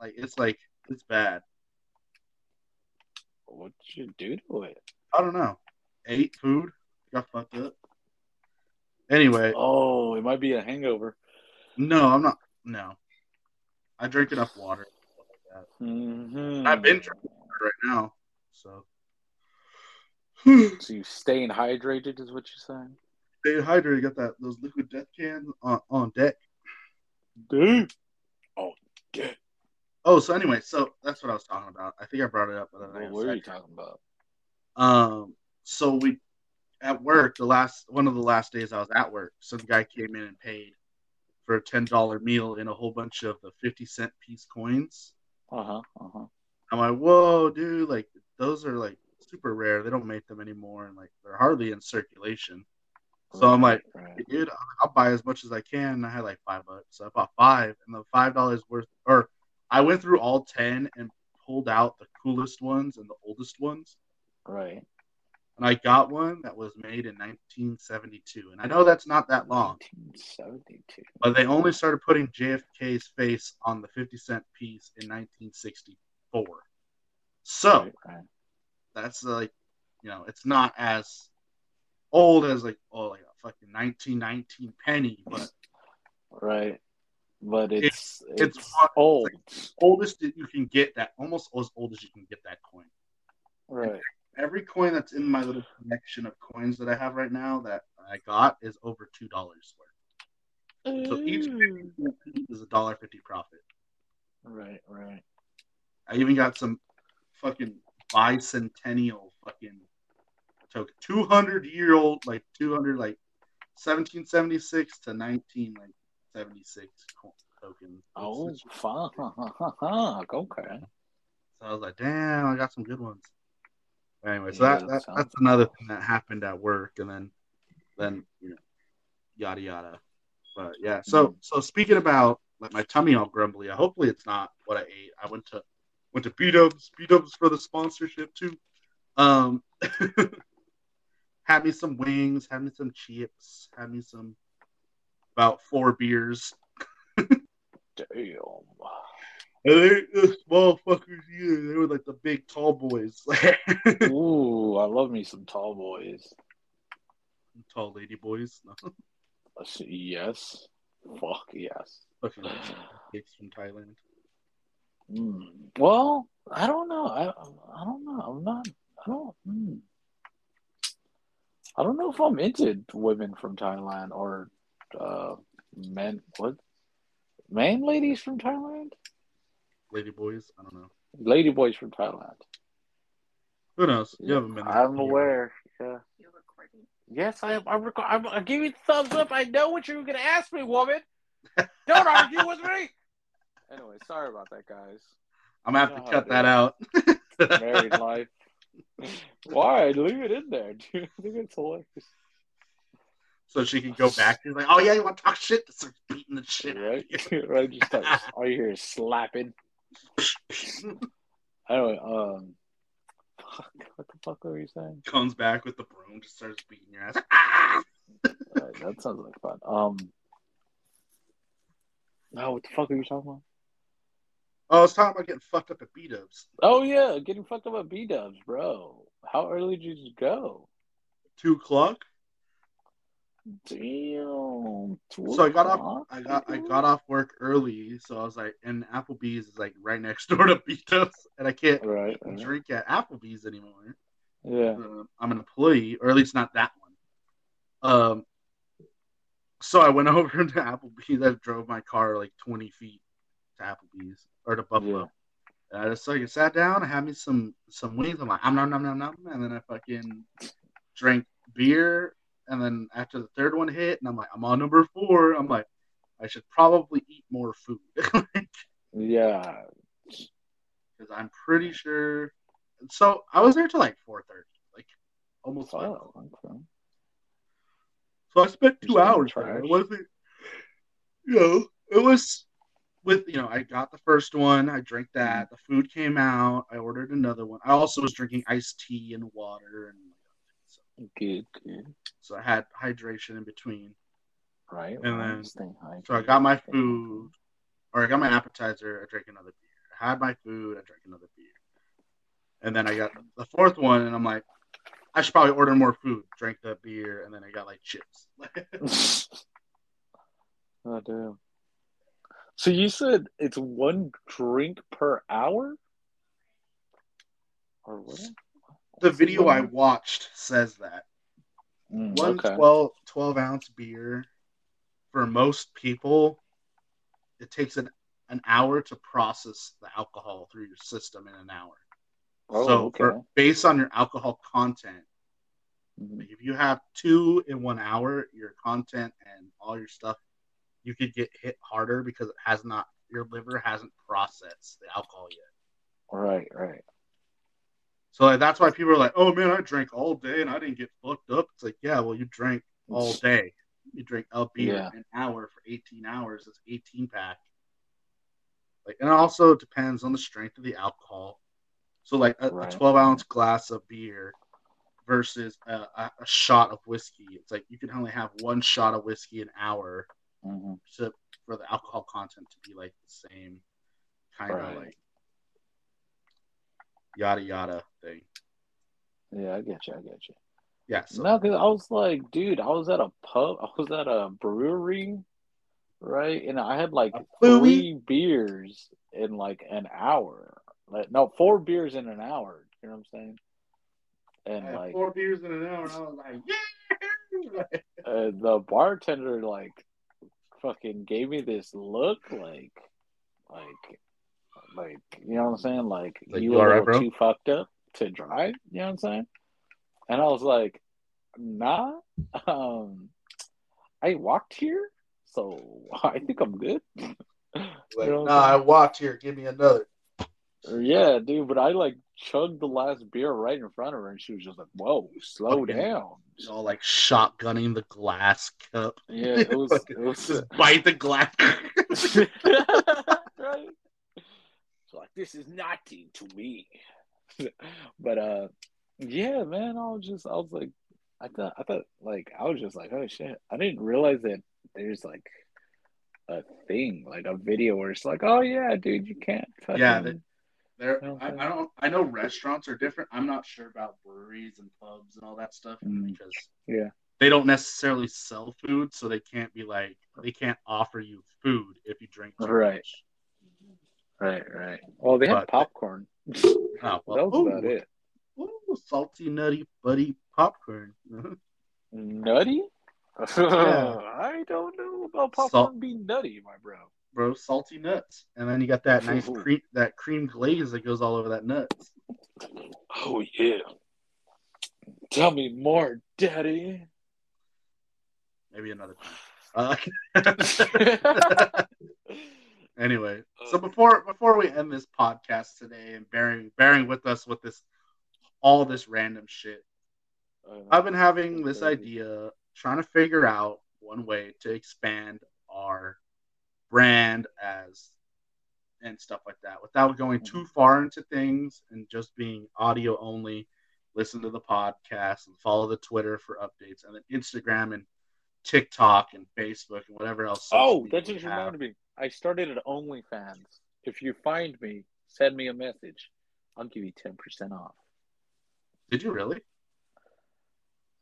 like it's like it's bad. What did you do to it? I don't know. Ate food, got fucked up. Anyway, Oh, it might be a hangover. no, I'm not. No, I drink enough water. Like. Mm-hmm. I've been drinking water right now, so So you staying hydrated is what you're saying? stay hydrated. Got that those liquid death cans on, on deck. Dude. Oh, yeah. Oh, so anyway, so that's what I was talking about. I think I brought it up. But I What were you talking about? Um, so we at work the last one of the last days I was at work, some guy came in and paid for a ten dollar meal and a whole bunch of the fifty cent piece coins. Uh huh. Uh huh. I'm like, whoa, dude, like those are like super rare. They don't make them anymore, and like they're hardly in circulation. So I'm like, right. dude, I'll- buy as much as I can. And I had like five bucks, so I bought five, and the five dollars worth, or I went through all ten and pulled out the coolest ones and the oldest ones, right. and I got one that was made in 1972. And I know that's not that long, 1972. but they only started putting JFK's face on the 50 cent piece in 1964. So Right, that's like, you know, it's not as old as like oh like a fucking 1919 penny, but Right. But it's it's it's, what- old. oldest that you can get that almost as old as you can get that coin. Right. Every coin that's in my little collection of coins that I have right now that I got is over two dollars worth. So each mm. is a dollar fifty profit. Right, right. I even got some fucking bicentennial fucking token, two hundred year old like two hundred like seventeen seventy six to nineteen like seventy six tokens. Oh, fuck. Okay. So I was like, damn, I got some good ones. Anyway, so Yeah, that, that that that's another thing that happened at work, and then then you know, yada yada. But yeah, so Mhm. so speaking about like my tummy all grumbly, hopefully it's not what I ate. I went to went to B Dubs, B Dubs for the sponsorship too. Um, had me some wings, had me some chips, had me some about four beers. Damn. And they, the small fuckers, yeah, they were like the big tall boys. Ooh, I love me some tall boys. tall lady boys. No, Yes. Fuck yes. fucking chicks from Thailand. Mm. Well, I don't know. I I don't know. I'm not. I don't. Mm. I don't know if I'm into women from Thailand or uh, men. What? Man, ladies from Thailand. Lady boys. I don't know. Lady boys from Thailand. Who knows? You haven't been. there. I'm aware. Yeah. You're recording. Yes, I am. I'm, reco- I'm, I'm giving you the thumbs up. I know what you were going to ask me, woman. Don't argue with me. Anyway, sorry about that, guys. I'm gonna have to cut that out. Married life. Why? Leave it in there, dude. I think it's hilarious. so she can go back. She's like, "Oh yeah, you want to talk shit?" Start beating the shit out Right? of you. right? Just start, all you hear is slapping. Anyway, um, fuck, what the fuck were you saying? Comes back with the broom, just starts beating your ass. Ah! Alright, that sounds like fun. Um, no, what the fuck are you talking about? Oh, I was talking about getting fucked up at B Dubs. Oh yeah, getting fucked up at B Dubs, bro. How early did you go? Two o'clock. Damn. So I got off. I got I got off work early, so I was like, and Applebee's is like right next door to B Dubs, and I can't Right. right. drink at Applebee's anymore. Yeah. uh, I'm an employee, or at least not that one. Um, so I went over to Applebee's. I drove my car like 20 feet to Applebee's or to Buffalo. And I just like sat down, I had me some some wings. I'm like, I'm nom nom nom nom, and then I fucking drank beer. And then after the third one hit, and I'm like, I'm on number four. I'm like, I should probably eat more food Yeah. Because I'm pretty sure. So I was there till like 4:30, like almost. Oh, okay. So I spent two hours. It wasn't, you know, it was with, you know, I got the first one, I drank mm-hmm. that, the food came out, I ordered another one. I also was drinking iced tea and water, and so, Good, good. so I had hydration in between. Right. And then- So I got my food, or I got my appetizer, I drank another beer. I had my food, I drank another beer. And then I got the fourth one, and I'm like, I should probably order more food. Drank the beer, and then I got like chips. oh damn. So you said it's one drink per hour? Or what? the video I watched says that. Mm, one okay. 12, 12 ounce beer for most people it takes an, an hour to process the alcohol through your system in an hour Oh, so okay. for, based on your alcohol content Mhm. if you have two in one hour your content and all your stuff you could get hit harder because it has not your liver hasn't processed the alcohol yet. Right, right. So like, that's why people are like, "Oh man, I drank all day and I didn't get fucked up." It's like, yeah, well, you drank all day. You drink a beer Yeah. an hour for 18 hours. It's 18 pack. Like, and it also depends on the strength of the alcohol. So like a, Right. a 12 ounce glass of beer versus a, a, a shot of whiskey. It's like you can only have one shot of whiskey an hour hmm to for the alcohol content to be like the same kind of like yada yada thing. Yeah, I get you. I get you. Yeah. So No, because I was like, dude, I was at a pub. I was at a brewery, right? And I had like three beers in like an hour. Like, no, four beers in an hour. You know what I'm saying? And like, four beers in an hour, and I was like, yeah. the bartender like fucking gave me this look, like, like, like, you know what I'm saying? Like, Like, you you a alright, too fucked up to drive. You know what I'm saying? And I was like, nah. Um, I walked here, so I think I'm good. Like, You know nah, I I'm walked here. Give me another. Yeah, dude, but I like chugged the last beer right in front of her, and she was just like, "Whoa, slow Fucking- down." You know, like shotgunning the glass cup. Yeah, it was. It was Just bite the glass. right. So like, this is nothing to me. but uh, yeah, man, I was just, I was like, I thought, I thought, like, I was just like, oh shit, I didn't realize that there's like a thing, like a video where it's like, oh yeah, dude, you can't. Fucking... Yeah, There, I, I don't. I know restaurants are different. I'm not sure about breweries and pubs and all that stuff Mm. because Yeah. they don't necessarily sell food, so they can't be like they can't offer you food if you drink too Right. much. Right, right. Well, they had But- popcorn. Oh, that well, was about it. ooh, salty, nutty, buddy popcorn. Nutty? I don't know about popcorn Salt- being nutty, my bro. Bro, salty nuts, and then you got that nice cream, that cream glaze that goes all over that nuts. Oh yeah. Tell me more, Daddy. Maybe another time. Uh, anyway, so before before we end this podcast today and bearing bearing with us with this all this random shit, I've been having this idea, trying to figure out one way to expand our brand as and stuff like that without going mm-hmm. too far into things and just being audio only. Listen to the podcast and follow the Twitter for updates, and then Instagram and TikTok and Facebook and whatever else. Oh, that just reminded me. I started at OnlyFans. If you find me, send me a message. I'll give you ten percent off. Did you really?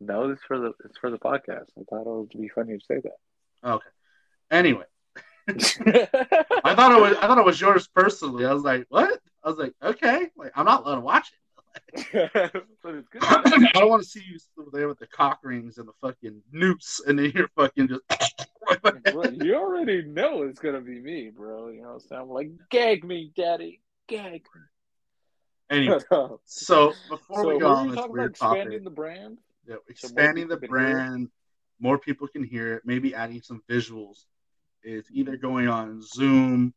No, it's for the it's for the podcast. I thought it would be funny to say that. Okay. Anyway. I thought it was I thought it was yours personally. I was like, what? I was like, okay, like I'm not allowed to watch it. but it's good. I don't want to see you still there with the cock rings and the fucking noose, and then you're fucking just. You already know it's gonna be me, bro. You know, so I'm like, gag me, daddy, gag anyway, me. so, so before we go on this talking about weird expanding the brand? yeah, expanding the people can hear it? brand, more people can hear it. Maybe adding some visuals. Is either going on Zoom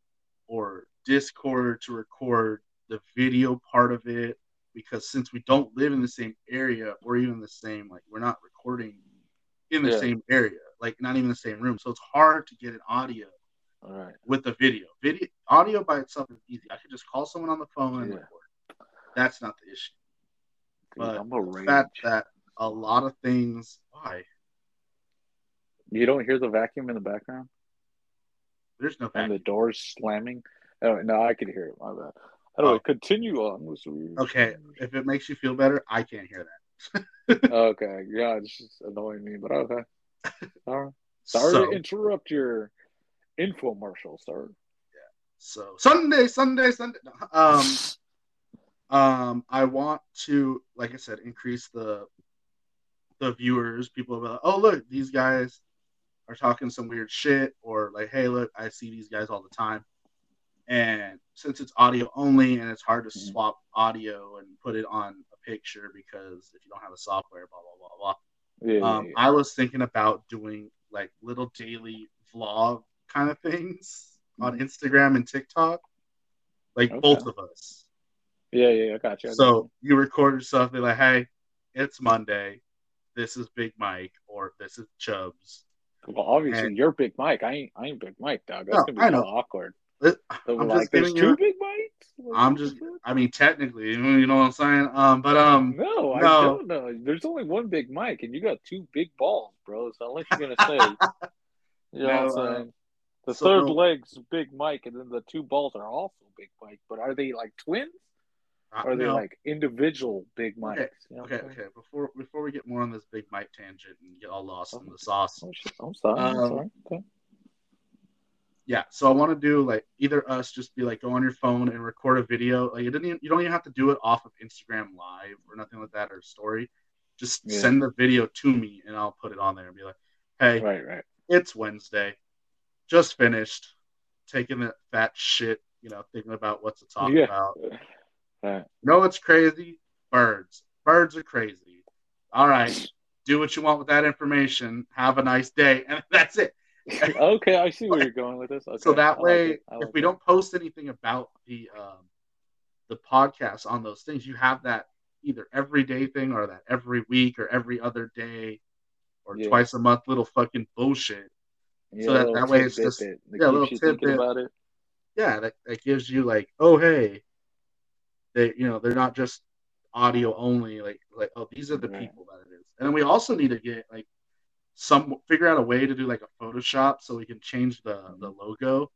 or Discord to record the video part of it. Because since we don't live in the same area or even the same, like we're not recording in the Yeah. same area, like not even the same room, so it's hard to get an audio All right. with the video. Video audio by itself is easy. I could just call someone on the phone and record. That's not the issue. Dude, But I'm a the fact that a lot of things why You don't hear the vacuum in the background there's no and the doors slamming. Oh, no, I could hear it. My bad. Anyway, Oh. continue on. This weird. Okay, if it makes you feel better, I can't hear that. okay. Yeah, it's just annoying me, but okay. All right. Sorry so, to interrupt your infomercial, sir. Yeah. So Sunday, Sunday, Sunday. Um, um, I want to, like I said, increase the the viewers. People are like, oh look, these guys are talking some weird shit, or like, hey, look, I see these guys all the time. And since it's audio only and it's hard to Mhm. swap audio and put it on a picture because if you don't have the software, blah blah blah blah. Yeah, yeah, Um, yeah. I was thinking about doing like little daily vlog kind of things on Instagram and TikTok, like Okay. both of us. Yeah, yeah, I got you. I got So you record yourself, be like, "Hey, it's Monday. This is Big Mike, or this is Chubbs." Well, obviously and- you're Big Mike. I ain't, I ain't Big Mike, dog. That's No, gonna be I know. awkward. It- So I'm like, just there's two. Big Mikes. Like, I'm just. I mean, technically, you know what I'm saying. Um, but um, No, I don't know. There's only one Big Mike, and you got two big balls, bro. So unless you're gonna say, you know No, what I'm uh, saying? The so third no- leg's Big Mike, and then the two balls are also Big Mike. But are they like twins? Or are they no. like individual Big mics? Okay, You know Okay, okay. Before before we get more on this Big Mike tangent and get all lost in the sauce, Oh! I'm sorry. I'm Um, sorry. Okay. yeah. So I want to do like either us just be like go on your phone and record a video. Like you didn't even, you don't even have to do it off of Instagram Live or nothing like that or story. Just Yeah. send the video to me and I'll put it on there and be like, hey, Right, right. it's Wednesday, just finished, taking that fat shit, you know, thinking about what to talk Yeah. about. Right. You know what's crazy? Birds. Birds are crazy. All right. Do what you want with that information. Have a nice day. And that's it. okay, I see where you're going with this. Okay, so that like way, it. I if we it. don't post anything about the um, the podcast on those things, you have that either everyday thing or that every week or every other day or Yeah. twice a month little fucking bullshit. yeah, so that- that way it's just- that, that yeah, a little tidbit. about it. Yeah, that, that gives you like, oh hey, they you know they're not just audio only. Like like oh these are the Right. people that it is. And then we also need to get like some figure out a way to do like a Photoshop so we can change the the logo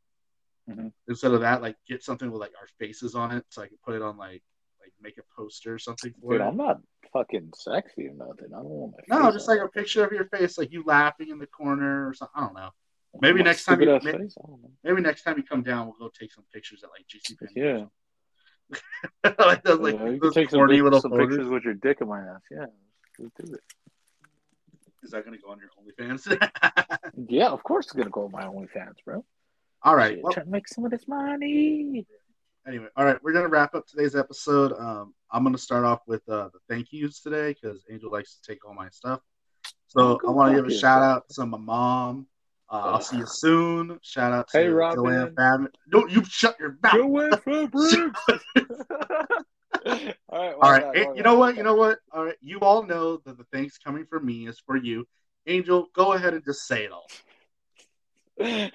Mhm. instead of that. Like get something with like our faces on it so I can put it on like like make a poster or something for Dude, it. I'm not fucking sexy or nothing. I don't want my No, just like a picture of your face, like you laughing in the corner or something. I don't know. maybe next time you- stupid-ass may- face? I don't know. Maybe next time you come down, we'll go take some pictures at like GC Yeah. like those like yeah, you can those take some, corny pic- little some photos. pictures with your dick in my ass. Yeah, do it. Is that gonna go on your OnlyFans? Yeah, of course it's gonna go on my OnlyFans, bro. all right. Well, trying to make some of this money. anyway, all right. We're gonna wrap up today's episode. Um, I'm gonna start off with uh, the thank yous today because Angel likes to take all my stuff. So Oh, I want to give a shout out to my mom. Uh, I'll see you soon. Shout out to Hey, Robin. Joanne Fabin. Don't you shut your mouth. Joanne all right, All right. eh, you know what? You know what? All right. You all know that the thanks coming from me is for you. Angel, go ahead and just say it all.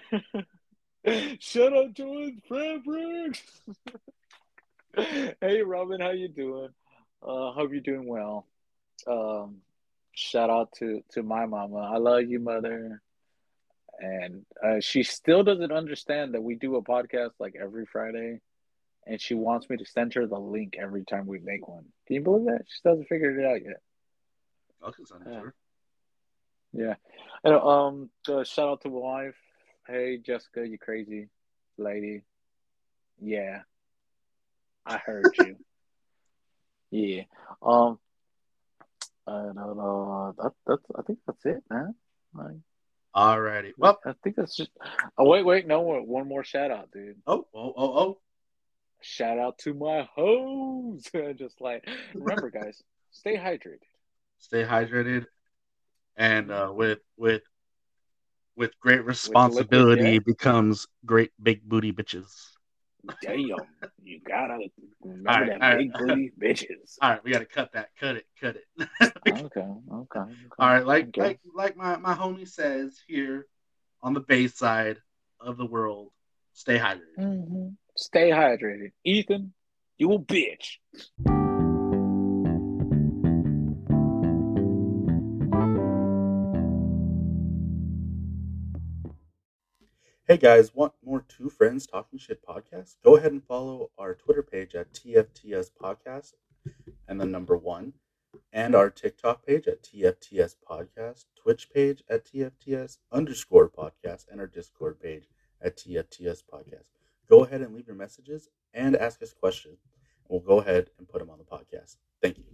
Shut up, Joanne Fabrics. hey, Robin, how you doing? Uh, hope you're doing well. Um, shout out to to my mama. I love you, mother. And uh, she still doesn't understand that we do a podcast like every Friday, and she wants me to send her the link every time we make one. Can you believe that? She doesn't figured it out yet. I'll send it to Yeah. her. Yeah. And, um, uh, shout out to my wife. Hey, Jessica, you crazy lady. Yeah. I heard you. yeah. Um, I don't know. That, that's, I think that's it, man. Like, All righty. Well, I think that's just. Oh, wait, wait. No, one more shout out, dude. oh, oh, oh, oh. Shout out to my hoes. just like, remember, guys, stay hydrated. Stay hydrated, and uh, with with with great responsibility yeah. becomes great big booty bitches. Damn, you gotta remember All right, that all right. big booty bitches. All right, we got to cut that. Cut it. Cut it. okay, okay, okay. All right, like Okay. like like my my homie says here on the bay side of the world, stay hydrated. hmm Stay hydrated, Ethan. You a bitch. Hey guys, want more Two Friends Talking Shit podcast? Go ahead and follow our Twitter page at TFTS Podcast and the number one, and our TikTok page at TFTS Podcast, Twitch page at TFTS underscore podcast, and our Discord page at TFTS Podcast. Go ahead and leave your messages and ask us questions. We'll go ahead and put them on the podcast. Thank you.